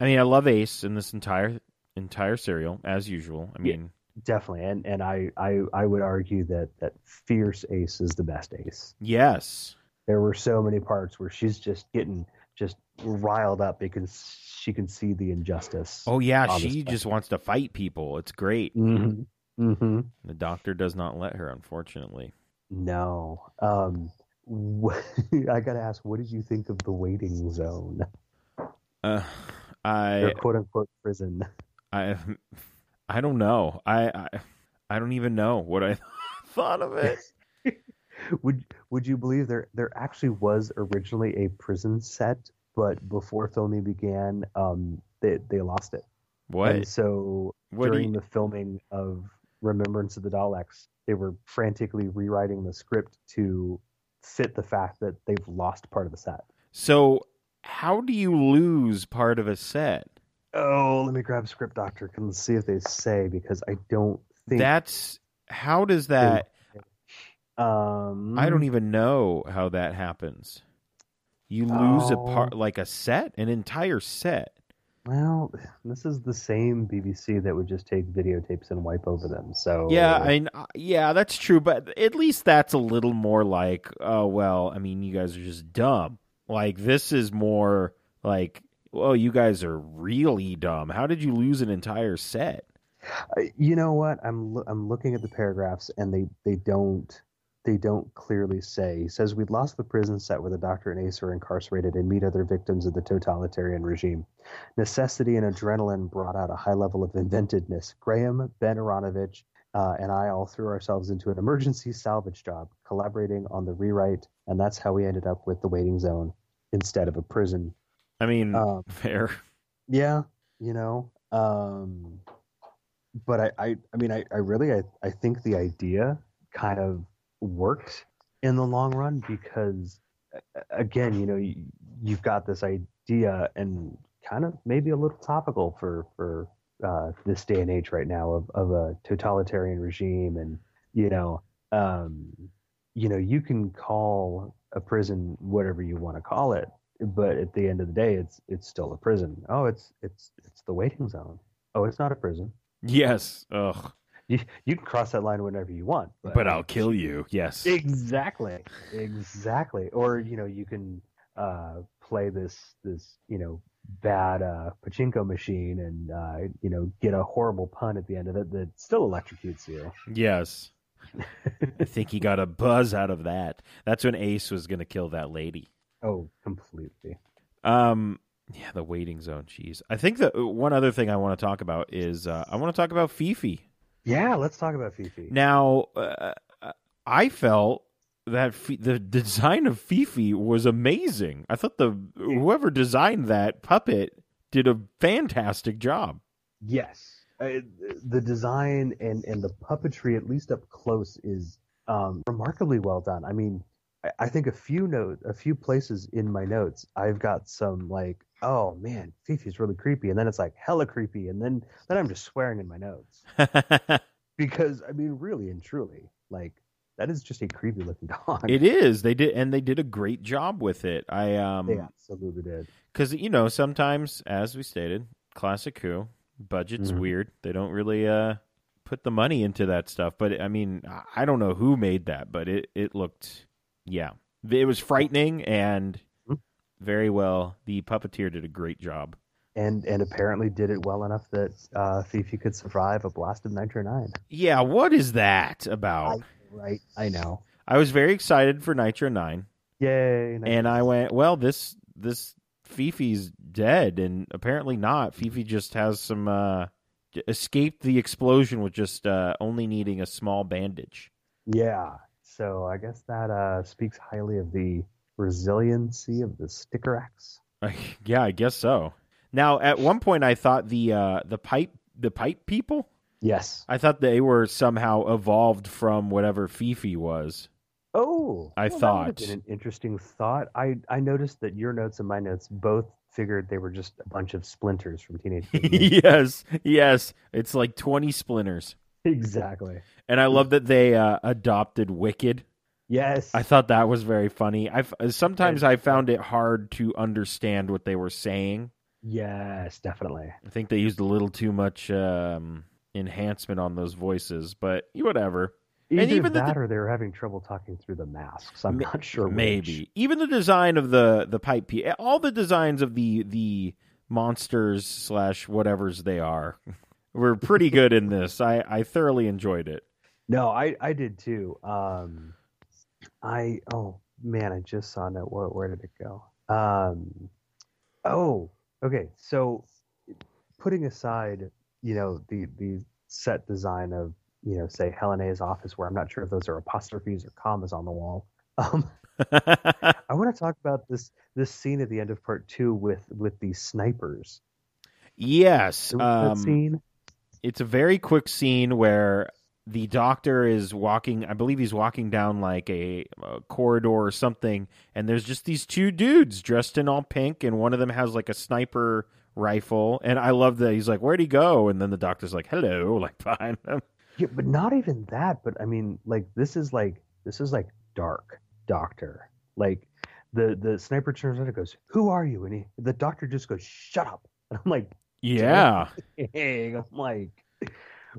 I mean, I love Ace in this entire entire serial as usual. I mean, definitely. And and I, I I would argue that that Fierce Ace is the best Ace. yes, There were so many parts where she's just getting just riled up because she can see the injustice. oh yeah, she just wants to fight people. It's great. hmm hmm The doctor does not let her, unfortunately. No. Um, wh- [LAUGHS] I got to ask, what did you think of the waiting zone, Uh, or I, quote unquote prison? I, I don't know. I, I, I don't even know what I [LAUGHS] thought of it. [LAUGHS] would Would you believe there there actually was originally a prison set, but before filming began, um, they they lost it. What? And so What during you- the filming of Remembrance of the Daleks, they were frantically rewriting the script to fit the fact that they've lost part of the set. So, how do you lose part of a set? Oh, let me grab Script Doctor and see if they say because I don't think That's how does that? Um, I don't even know how that happens. You lose a Oh. part, like a set, an entire set. Well, this is the same BBC that would just take videotapes and wipe over them. So Yeah, I mean, uh, yeah, that's true, but at least that's a little more like, oh well, I mean, you guys are just dumb. Like this is more like, well, you guys are really dumb. How did you lose an entire set? I- you know what? I'm loo- I'm looking at the paragraphs and they they don't they don't clearly say. He says we'd lost the prison set where the doctor and Ace are incarcerated and meet other victims of the totalitarian regime. Necessity and adrenaline brought out a high level of inventiveness. Graeme, Ben Aaronovitch, uh, and I all threw ourselves into an emergency salvage job, collaborating on the rewrite, and that's how we ended up with the waiting zone instead of a prison. I mean, Um, [LAUGHS] fair. Yeah, you know. Um, but I, I, I mean, I, I really, I, I think the idea kind of worked in the long run because, again, you know, you, you've got this idea and kind of maybe a little topical for for uh, this day and age right now of of a totalitarian regime, and you know, um, you know, you can call a prison whatever you want to call it, but at the end of the day, it's it's still a prison. Oh, it's it's it's the waiting zone. Oh, it's not a prison. Yes. Ugh. You you can cross that line whenever you want, but, But I'll kill you. Yes. exactly, exactly. Or you know, you can uh, play this this you know bad uh, pachinko machine and uh, you know get a horrible pun at the end of it that still electrocutes you. Yes. [LAUGHS] I think he got a buzz out of that. That's when Ace was going to kill that lady. Oh, completely. Um, yeah, the waiting zone. Jeez. I think that uh, one other thing I want to talk about is uh, I want to talk about Fifi. Yeah, let's talk about Fifi. Now, uh, I felt that Fi- the design of Fifi was amazing. I thought the whoever designed that puppet did a fantastic job. Yes, uh, the design and and the puppetry, at least up close, is um, remarkably well done. I mean, I, think a few note, a few places in my notes, I've got some like, oh man, Fifi's really creepy, and then it's like hella creepy, and then then I'm just swearing in my notes [LAUGHS] because I mean, really and truly, like that is just a creepy looking dog. it is. They did, and they did a great job with it. I um, they absolutely did. because you know sometimes as we stated classic who budget's Mhm. weird they don't really uh put the money into that stuff but i mean I- i don't know who made that but it it looked yeah it was frightening and Mhm. very well the puppeteer did a great job And and apparently did it well enough that uh, Fifi could survive a blasted Nitro Nine. yeah what is that about Right, I know. I, was very excited for nitro 9 Yay! Nitro and i went well this this fifi's dead and apparently not fifi just has some uh escaped the explosion with just uh only needing a small bandage Yeah. So I guess that uh, speaks highly of the resiliency of the Stigorax. [LAUGHS] yeah i guess so now at one point i thought the uh the pipe the pipe people Yes. i thought they were somehow evolved from whatever fifi was Oh, I well, thought- an interesting thought. I I noticed that your notes and my notes both figured they were just a bunch of splinters from Teenage Mutant [LAUGHS] yes yes it's like 20 splinters exactly. and i love that they uh adopted wicked Yes. I thought that was very funny. I sometimes I found it hard to understand what they were saying. yes, definitely. I think they used a little too much um, enhancement on those voices, but whatever. Either even the- that, or they were having trouble talking through the masks. I'm not sure. which. Maybe even the design of the the pipe, pe- all the designs of the the monsters slash whatever's they are, [LAUGHS] were pretty good in this. I I thoroughly enjoyed it. No, I I did too. Um, I oh man, I just saw no. Where, where did it go? Um, oh, okay. So, putting aside, you know, the the set design of you know, say Helen A's office, where I'm not sure if those are apostrophes or commas on the wall. [LAUGHS] Um, I want to talk about this this scene at the end of part two with with the snipers. yes, that um, scene. It's a very quick scene where the doctor is walking i believe he's walking down like a, a corridor or something and there's just these two dudes dressed in all pink and one of them has like a sniper rifle and i love that he's like where'd he go and then the doctor's like hello [LAUGHS] like behind him Yeah, but not even that. But I mean, like this is like this is like dark doctor. Like the the sniper turns around and goes, "Who are you?" And he, the doctor just goes, "Shut up." [LAUGHS] And I'm like, yeah [LAUGHS] "Dang!" I'm like,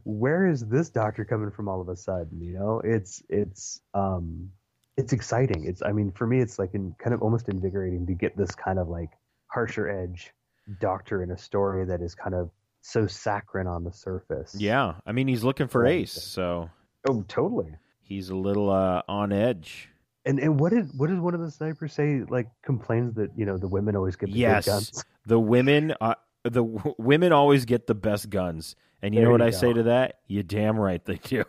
where is this doctor coming from all of a sudden? You know, it's it's um it's exciting. It's I mean, for me, it's like in, kind of almost invigorating to get this kind of like harsher edge doctor in a story that is kind of so saccharine on the surface. yeah i mean he's looking for ace so Oh, totally. he's a little uh, on edge. And and what did what did one of the snipers say? Like complains that you know the women always get the Yes. guns. The women, uh, the w- women always get the best guns, and you There know what you I go. say to that? You damn right they do.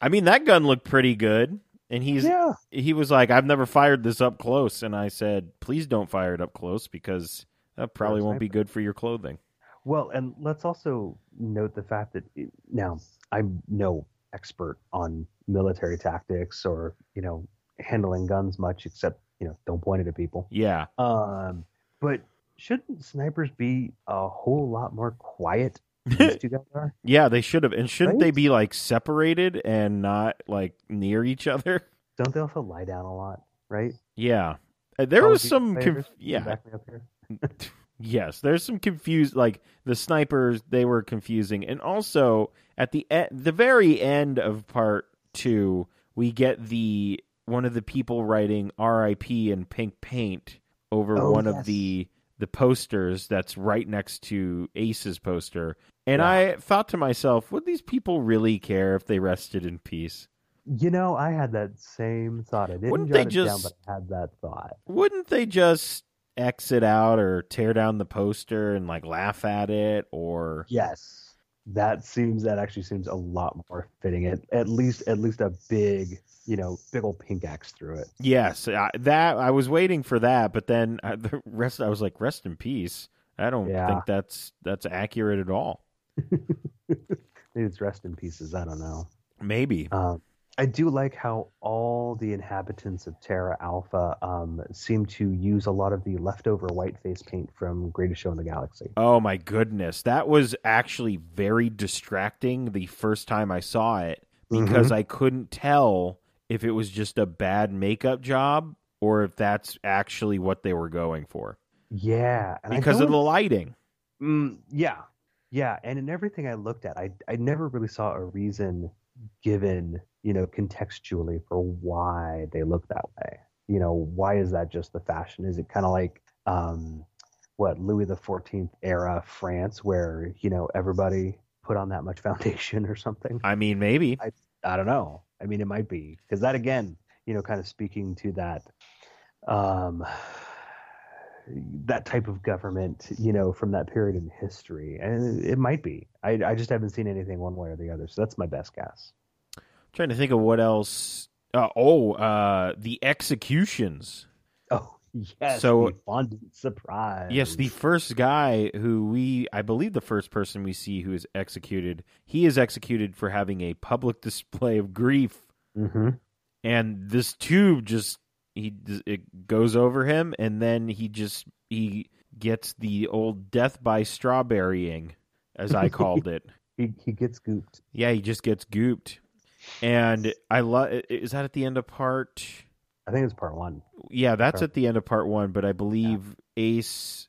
I mean, that gun looked pretty good, and he's yeah, he was like, "I've never fired this up close," and I said, "Please don't fire it up close because that probably won't be good for your clothing." Well, and let's also note the fact that it- now I'm no expert on military tactics or you know handling guns much, except you know don't point it at people. Yeah, Um, but shouldn't snipers be a whole lot more quiet? [LAUGHS] than These two guys are. yeah, they should have, and shouldn't they be like separated and not like near each other? [LAUGHS] Don't they also lie down a lot? Right? Yeah, Uh, there All was some, conf- yeah, back me up here. [LAUGHS] Yes, there's some confused like the snipers they were confusing and also at the e- the very end of part 2 we get the one of the people writing RIP in pink paint over Oh, one yes. of the the posters that's right next to Ace's poster and Yeah. I thought to myself would these people really care if they rested in peace You know, I had that same thought. I didn't Wouldn't jot they it down, just- but I had that thought. wouldn't they just exit out or tear down the poster and like laugh at it or Yes, that seems that actually seems a lot more fitting. At at least at least a big you know big old pink axe through it. Yes, I, that I was waiting for that, but then uh, the rest I was like, "Rest in peace." I don't Yeah. think that's that's accurate at all. [LAUGHS] Maybe it's rest in pieces. I don't know. Maybe. Um, I do like how all the inhabitants of Terra Alpha um, seem to use a lot of the leftover white face paint from Greatest Show in the Galaxy. Oh my goodness, that was actually very distracting the first time I saw it because I couldn't tell if it was just a bad makeup job or if that's actually what they were going for Yeah, and because of the lighting. Mm, yeah, yeah, and in everything I looked at, I I never really saw a reason given, you know, contextually for why they look that way. You know, why is that just the fashion? Is it kind of like um, what Louis the Fourteenth era France, where you know everybody put on that much foundation or something? I mean, maybe. I don't know. I mean, it might be because that again, you know, kind of speaking to that, um, that type of government, you know, from that period in history, and it might be. I I just haven't seen anything one way or the other, so that's my best guess. trying to think of what else. Uh, oh, uh, the executions. Oh yes, So- fondant surprise. Yes, the first guy who we, I believe the first person we see who is executed, he is executed for having a public [LAUGHS] display of grief. hmm And this tube just, he, it goes over him and then he just, he gets the old death by strawberrying, as I [LAUGHS] called it. he he gets gooped. Yeah, he just gets gooped. And I love, is that at the end of part? I think it's part one. Yeah, that's Sure. at the end of part one, but I believe Ace.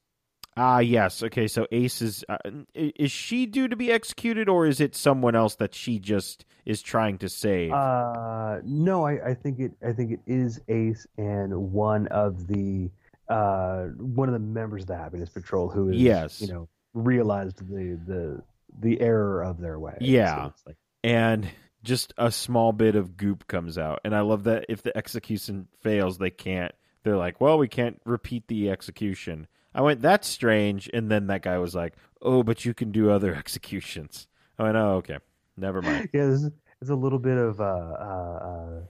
Ah, yes. Okay, so Ace is uh, is she due to be executed, or is it someone else that she just is trying to save? Uh, no, I, I think it. I think it is Ace and one of the uh one of the members of the Happiness Patrol who is Yes. you know realized the the the error of their way. Yeah. So like, and just a small bit of goop comes out. And I love that if the execution fails, they can't. They're like, well, we can't repeat the execution. I went, that's strange. And then that guy was like, oh, but you can do other [LAUGHS] executions. I went, oh, okay. Never mind. yeah, this is, it's a little bit of uh, uh, uh,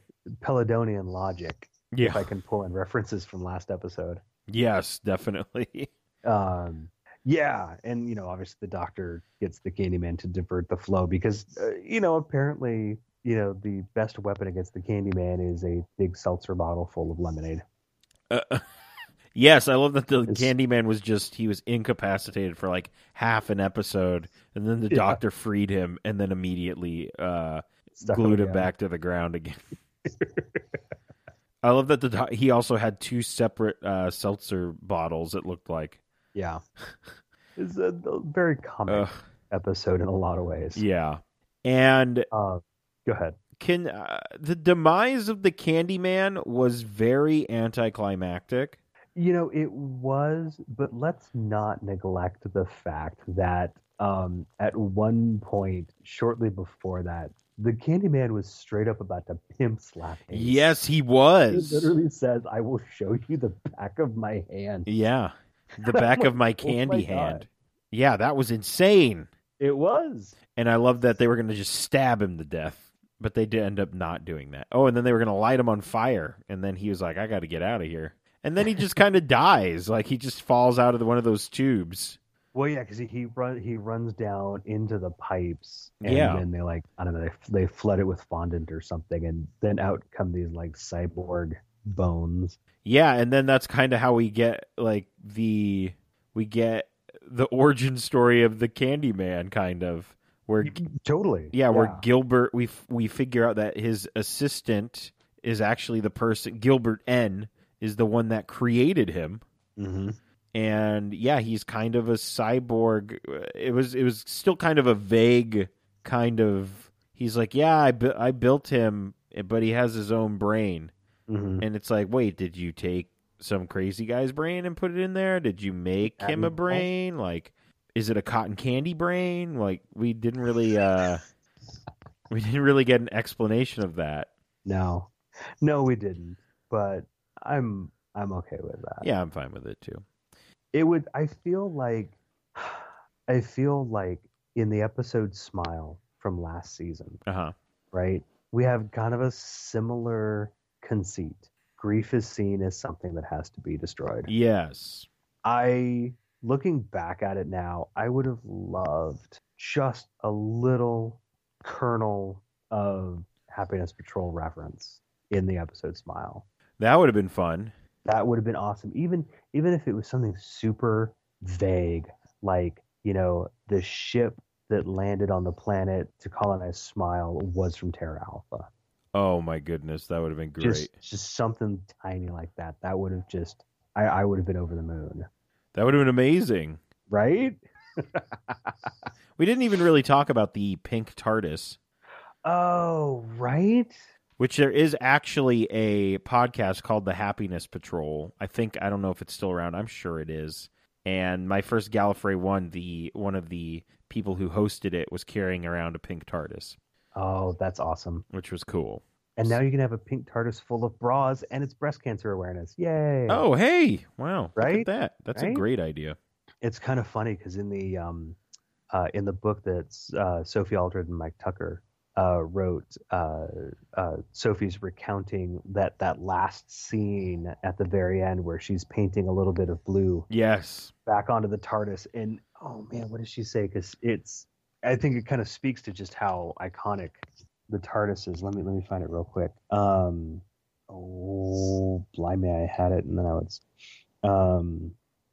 Peladonian logic Yeah. if I can pull in references from last episode. Yes, definitely. [LAUGHS] Um, yeah, and you know, obviously the doctor gets the Candyman to divert the flow because uh, you know apparently you know the best weapon against the Candyman is a big seltzer bottle full of lemonade. Uh, [LAUGHS] yes, I love that the It's- Candyman was just he was incapacitated for like half an episode, and then the Yeah. doctor freed him, and then immediately uh, Stuck glued him again. back to the ground again. [LAUGHS] I love that the doc- he also had two separate uh, seltzer bottles. It looked like, Yeah, [LAUGHS] it's a, very comic Ugh, episode in a lot of ways. yeah. And Uh, go ahead. can uh, the demise of the Candyman was very anticlimactic. You know, it was, but let's not neglect the fact that um, at one point, shortly before that, the Candyman was straight up about to pimp slap him. Yes, he was. He literally says, "I will show you the back of my hand." Yeah, the [LAUGHS] back of my Oh my candy God. hand. Yeah, that was insane. It was. And I love that they were going to just stab him to death, but they did end up not doing that. Oh, and then they were going to light him on fire, and then he was like, "I got to get out of here." And then he just kind of dies, like he just falls out of the, one of those tubes. Well, yeah, because he he, run, he runs down into the pipes, and Yeah. then they like I don't know, they, they flood it with fondant or something, and then out come these like cyborg bones. Yeah, and then that's kind of how we get like the we get the origin story of the Candyman, kind of where Totally. yeah, where Gilbert we we figure out that his assistant is actually the person Gilbert M is the one that created him. hmm and yeah, he's kind of a cyborg. It was it was still kind of a vague kind of. He's like, yeah, I bu- I built him, but he has his own brain, hmm and it's like, wait, did you take some crazy guy's brain and put it in there? Did you make That him a brain? Like, is it a cotton candy brain? Like, we didn't really uh, we didn't really get an explanation of that. No, no, we didn't. But I'm I'm okay with that. Yeah, I'm fine with it too. it would i feel like [SIGHS] i feel like in the episode smile from last season Uh huh. right we have kind of a similar conceit grief is seen as something that has to be destroyed Yes. i looking back at it now i would have loved just a little kernel of happiness patrol reference in the episode smile That would have been fun. that would have been awesome. Even even if it was something super vague like you know the ship that landed on the planet to colonize smile was from terra alpha. Oh my goodness, that would have been great. just just something tiny like that. That would have just i i would have been over the moon. That would have been amazing. right? [LAUGHS] We didn't even really talk about the pink TARDIS, oh right which there is actually a podcast called The Happiness Patrol. I think I don't know if it's still around. I'm sure it is. And my first Gallifrey one, the one of the people who hosted it was carrying around a pink TARDIS, oh that's awesome which was cool. and now you can have a pink tardis full of bras and it's breast cancer awareness yay Oh, hey, wow, Look Right? at that. That's a great idea. it's kind of funny because in the um, uh, in the book that uh, Sophie Aldred and Mike Tucker uh, wrote, uh, uh, Sophie's recounting that that last scene at the very end where she's painting a little bit of blue Yes. back onto the TARDIS, and oh man, what does she say? Because it's, I think it kind of speaks to just how iconic the TARDIS is. Let me let me find it real quick. Um, oh, blimey, I had it, and then I was, um,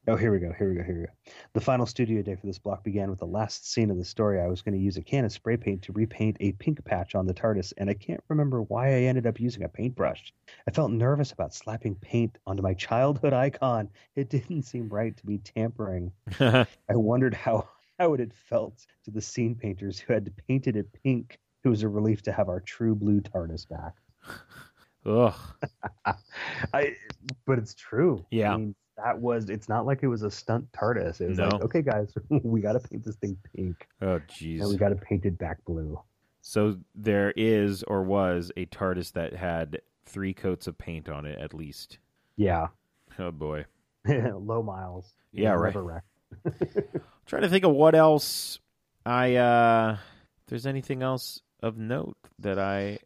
oh, here we go, here we go, here we go. The final studio day for this block began with the last scene of the story. I was going to use a can of spray paint to repaint a pink patch on the TARDIS, and I can't remember why I ended up using a paintbrush. I felt nervous about slapping paint onto my childhood icon. It didn't seem right to be tampering. [LAUGHS] I wondered how how it had felt to the scene painters who had painted it pink. It was a relief to have our true blue TARDIS back. Ugh. [LAUGHS] I, but it's true. Yeah. I mean, that was. It's not like it was a stunt TARDIS. It was No. like, okay, guys, [LAUGHS] we got to paint this thing pink, Oh, jeez. and we got to paint it back blue. So there is or was a TARDIS that had three coats of paint on it at least. Yeah, Oh boy. [LAUGHS] low miles. Yeah, right. [LAUGHS] Trying to think of what else I uh if there's anything else of note that I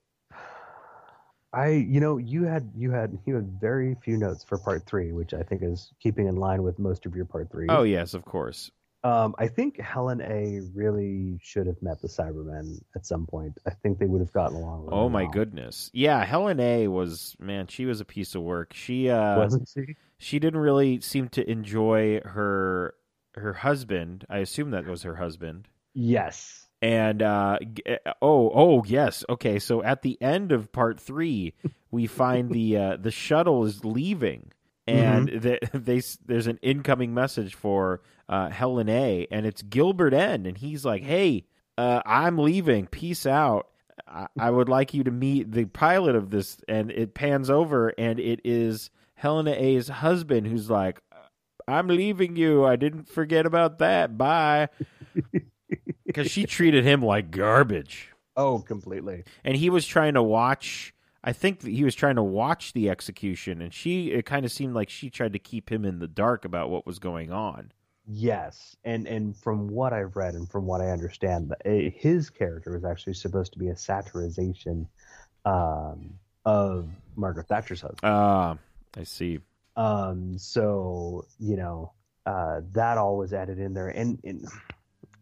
I, you know, you had you had [LAUGHS] you had very few notes for part three, which I think is keeping in line with most of your part three. Oh yes, of course. Um, I think Helen A really should have met the Cybermen at some point. I think they would have gotten along. Oh my goodness. Yeah, Helen A was man, she was a piece of work. She uh Wasn't she? she didn't really seem to enjoy her her husband. I assume that was her husband. Yes. And uh oh oh yes. Okay, so at the end of part 3, [LAUGHS] we find the uh the shuttle is leaving and the, [LAUGHS] they there's an incoming message for uh Helen A and it's Gilbert M and he's like, "Hey, uh I'm leaving. Peace out. I, I would like you to meet the pilot of this." And it pans over and it is Helena A's husband who's like, "I'm leaving you. I didn't forget about that. Bye." [LAUGHS] Because she treated him like garbage. Oh, completely. and he was trying to watch. I think he was trying to watch the execution, and she. It kind of seemed like she tried to keep him in the dark about what was going on. Yes, and and from what I've read and from what I understand, eh, his character was actually supposed to be a satirization um, of Margaret Thatcher's husband. Ah, I see. Um, so you know uh, that all was added in there, and, and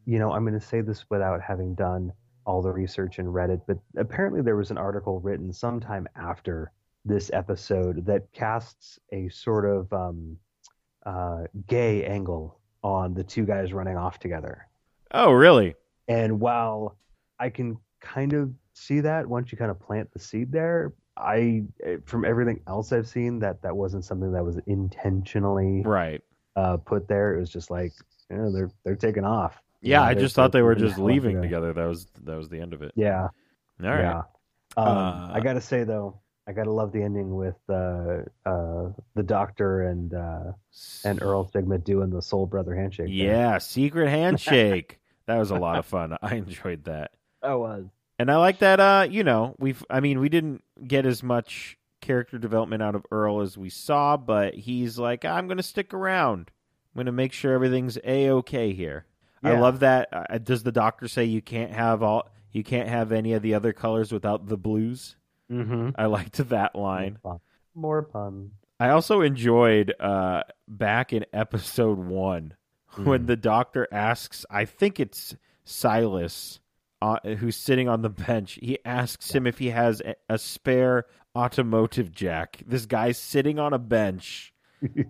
you know I'm going to say this without having done all the research and read it, but apparently there was an article written sometime after this episode that casts a sort of um, uh, gay angle on the two guys running off together. Oh, really? And while I can kind of see that once you kind of plant the seed there, I from everything else I've seen that that wasn't something that was intentionally Right. uh, put there. It was just like you know, they're they're taking off. You Yeah, know, I just thought they were just leaving together. together. That was that was the end of it. Yeah, All right. yeah. Um, Uh, I gotta say though, I gotta love the ending with uh, uh, the doctor and uh, and Earl Sigma doing the soul brother handshake. there. Yeah, secret handshake. [LAUGHS] that was a lot of fun. I enjoyed that. I was. And I like that uh, you know, we've I mean, we didn't get as much character development out of Earl as we saw, but he's like, I'm going to stick around. I'm going to make sure everything's a okay here. I love that. Uh, does the doctor say you can't have all you can't have any of the other colors without the blues? Mm-hmm. I liked that line. More pun. I also enjoyed uh, back in episode one [LAUGHS] when Mhm. the doctor asks, I think it's Silas, uh, who's sitting on the [LAUGHS] bench. He asks him if he has a, a spare automotive jack. This guy's sitting on a bench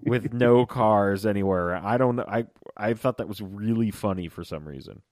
with no cars anywhere. I don't know. I I thought that was really funny for some reason.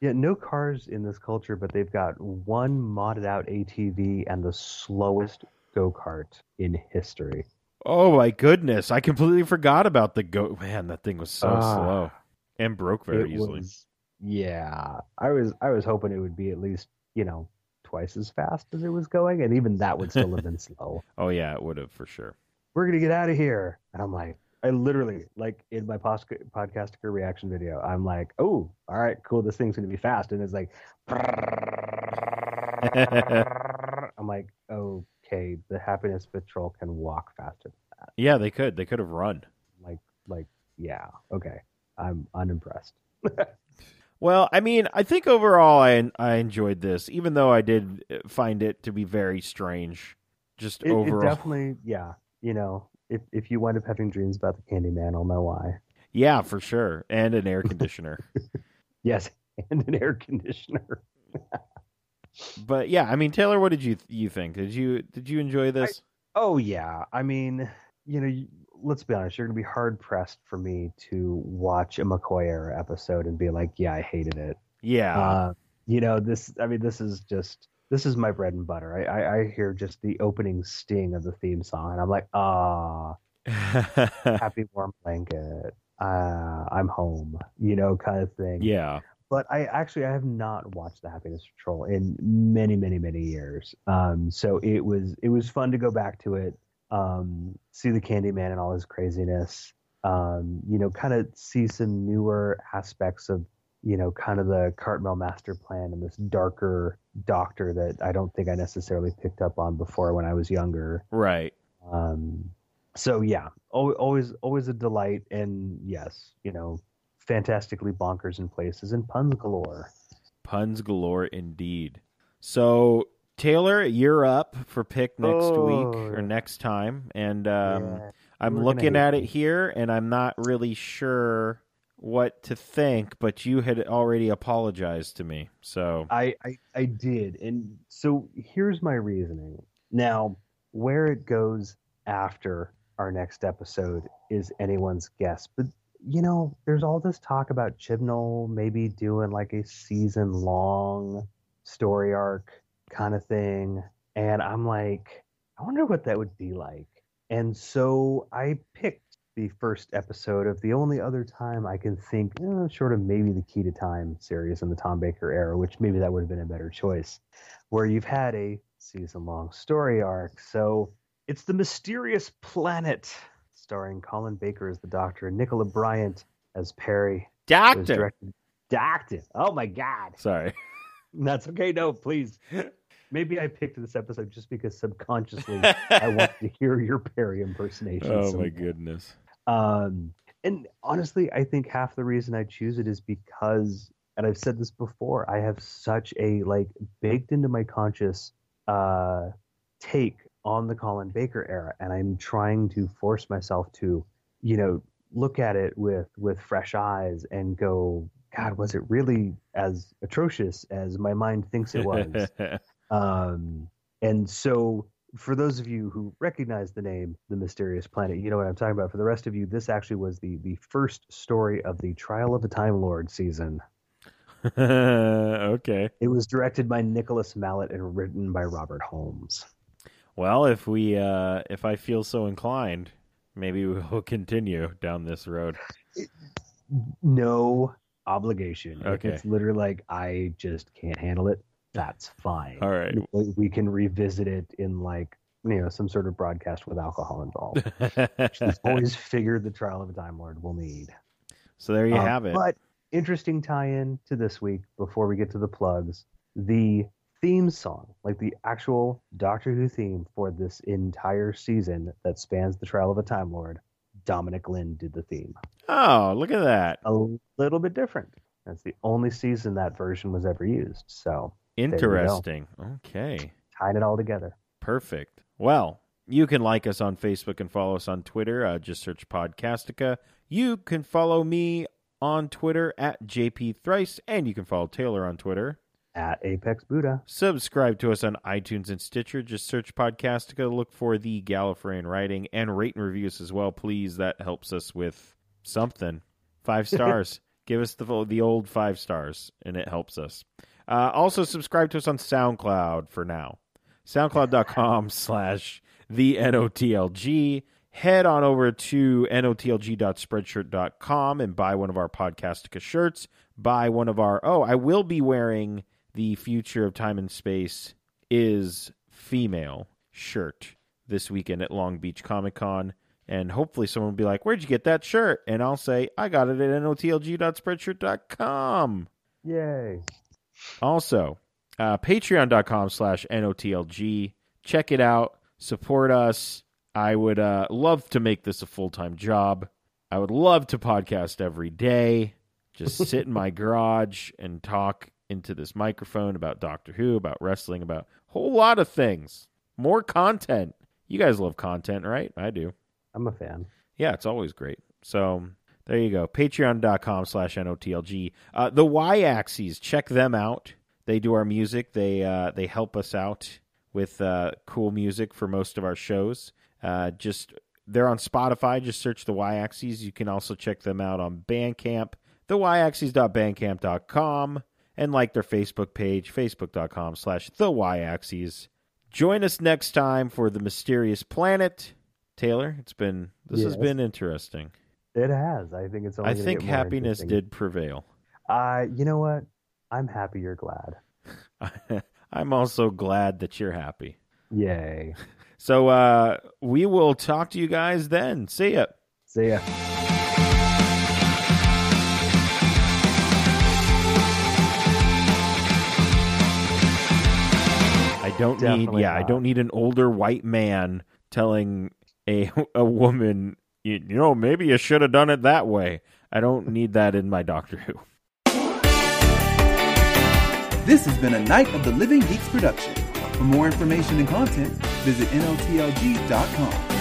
Yeah, no cars in this culture, but they've got one modded out ATV and the slowest go kart in history. Oh my goodness! I completely forgot about the goat. Man, that thing was so Ah. slow and broke very easily. was- yeah, I was I was hoping it would be at least you know twice as fast as it was going, and even that would still have been [LAUGHS] slow. Oh yeah, it would have for sure. We're gonna get out of here, and I'm like, I literally like in my pos- podcaster reaction video, I'm like, oh, all right, cool, this thing's gonna be fast, and it's like, [LAUGHS] I'm like, okay, the happiness patrol can walk faster. Than that. Yeah, they could. They could have run. Like, like, yeah, okay, I'm unimpressed. [LAUGHS] Well, I mean, I think overall I I enjoyed this, even though I did uh, find it to be very strange. Just It, it overall, definitely, yeah. You know, if if you wind up having dreams about the Candyman, I'll know why. yeah, for sure, and an air [LAUGHS] conditioner. Yes, and an air conditioner. [LAUGHS] but yeah, I mean, Taylor, what did you you think? Did you did you enjoy this? Oh yeah, I mean, you know, you- let's be honest. You're gonna be hard pressed for me to watch a McCoy era episode and be like, yeah, I hated it. yeah, Uh, you know, this. I mean, this is just this is my bread and butter. I, I, I hear just the opening sting of the theme song, and I'm like, ah, [LAUGHS] happy warm blanket. Uh, I'm home. You know, kind of thing. yeah, but I actually I have not watched the Happiness Patrol in many, many, many years. Um, so it was it was fun to go back to it, um, see the Candyman and all his craziness. Um, you know, kind of see some newer aspects of you know kind of the Cartmel master plan and this darker doctor that I don't think I necessarily picked up on before when I was younger. right. Um, so yeah, always always a delight, and yes, you know, fantastically bonkers in places and puns galore. Puns galore indeed. So Taylor, you're up for pick next week Oh. or next time, and um, Yeah, I'm you were gonna looking at it here, and I'm not really sure what to think. But you had already apologized to me, so I, I I did, and so here's my reasoning. Now, where it goes after our next episode is anyone's guess, but you know, there's all this talk about Chibnall maybe doing like a season long story arc kind of thing, and I'm like, I wonder what that would be like. And so I picked the first episode of the only other time I can think, eh, short of maybe the Key to Time series in the Tom Baker era, which maybe that would have been a better choice, where you've had a season long story arc. So it's The Mysterious Planet, starring Colin Baker as the Doctor and Nicola Bryant as Peri. Doctor. directed. Doctor. Oh my God. Sorry. [LAUGHS] That's okay. No, please. Maybe I picked this episode just because subconsciously [LAUGHS] I want to hear your Peri impersonation. Oh my goodness. Um, and honestly, I think half the reason I choose it is because, and I've said this before, I have such a like baked into my conscious uh, take on the Colin Baker era, and I'm trying to force myself to, you know, look at it with with fresh eyes and go, God, was it really as atrocious as my mind thinks it was? [LAUGHS] Um, and so, for those of you who recognize the name, The Mysterious Planet, you know what I'm talking about. For the rest of you, this actually was the the first story of the Trial of the Time Lord season. [LAUGHS] okay. It was directed by Nicholas Mallett and written by Robert Holmes. Well, if we uh if I feel so inclined, maybe we'll [LAUGHS] continue down this road. No obligation. Okay. it's literally like I just can't handle it. That's fine. All right. We- We can revisit it in like you know some sort of broadcast with alcohol involved. [LAUGHS] She's always figured the Trial of a Time Lord will need. so there you Um, have it. But interesting tie-in to this week before we get to the plugs. The theme song, like the actual Doctor Who theme for this entire season that spans the trial of a Time Lord, Dominic Glynn did the theme. Oh, look at that. A little bit different. That's the only season that version was ever used. So you go. Interesting. Okay. tying it all together. Perfect. Well, you can like us on Facebook and follow us on Twitter. Uh, just search Podcastica. You can follow me on Twitter at JP Thrice, and you can follow Taylor on Twitter. At Apex Buddha. Subscribe to us on iTunes and Stitcher. Just search Podcastica. Look for the Gallifreyan writing and rate and reviews as well, please. That helps us with something. Five [LAUGHS] stars. Give us the the old five stars, and it helps us. Uh, also, subscribe to us on SoundCloud for now. SoundCloud.com [LAUGHS] slash the NOTLG. Head on over to notlg.spreadshirt.com and buy one of our Podcastica shirts. Buy one of our. Oh, I will be wearing the Future of Time and Space is Female shirt this weekend at Long Beach Comic Con. And hopefully someone will be like, Where'd you get that shirt? And I'll say, I got it at notlg.spreadshirt.com. Yay. Also, uh, patreon.com slash NOTLG. Check it out. Support us. I would uh, love to make this a full time job. I would love to podcast every day. Just [LAUGHS] sit in my garage and talk into this microphone about Doctor Who, about wrestling, about a whole lot of things. More content. You guys love content, right? I do. I'm a fan. Yeah, it's always great. So there you go. Patreon.com slash NOTLG. Uh, the Y Axes, check them out. They do our music. They uh, they help us out with uh, cool music for most of our shows. Uh, just they're on Spotify. Just search the Y Axes. You can also check them out on Bandcamp, the Y theyyaxes.bandcamp.com, and like their Facebook page, facebook.com slash the Y Axes. Join us next time for the mysterious planet. Taylor, it's been this has been interesting. It has. I think it's only I think happiness did prevail. Uh, you know what? I'm happy you're glad. [LAUGHS] I'm also glad that you're happy. Yay. [LAUGHS] So uh, we will talk to you guys then. See ya. See ya. I don't Definitely need yeah, I don't need an older white man telling a [LAUGHS] a woman, you, you know, maybe you should have done it that way. I don't need that in my Doctor Who. This has been a Night of the Living Geeks production. For more information and content, visit NOTLG.com.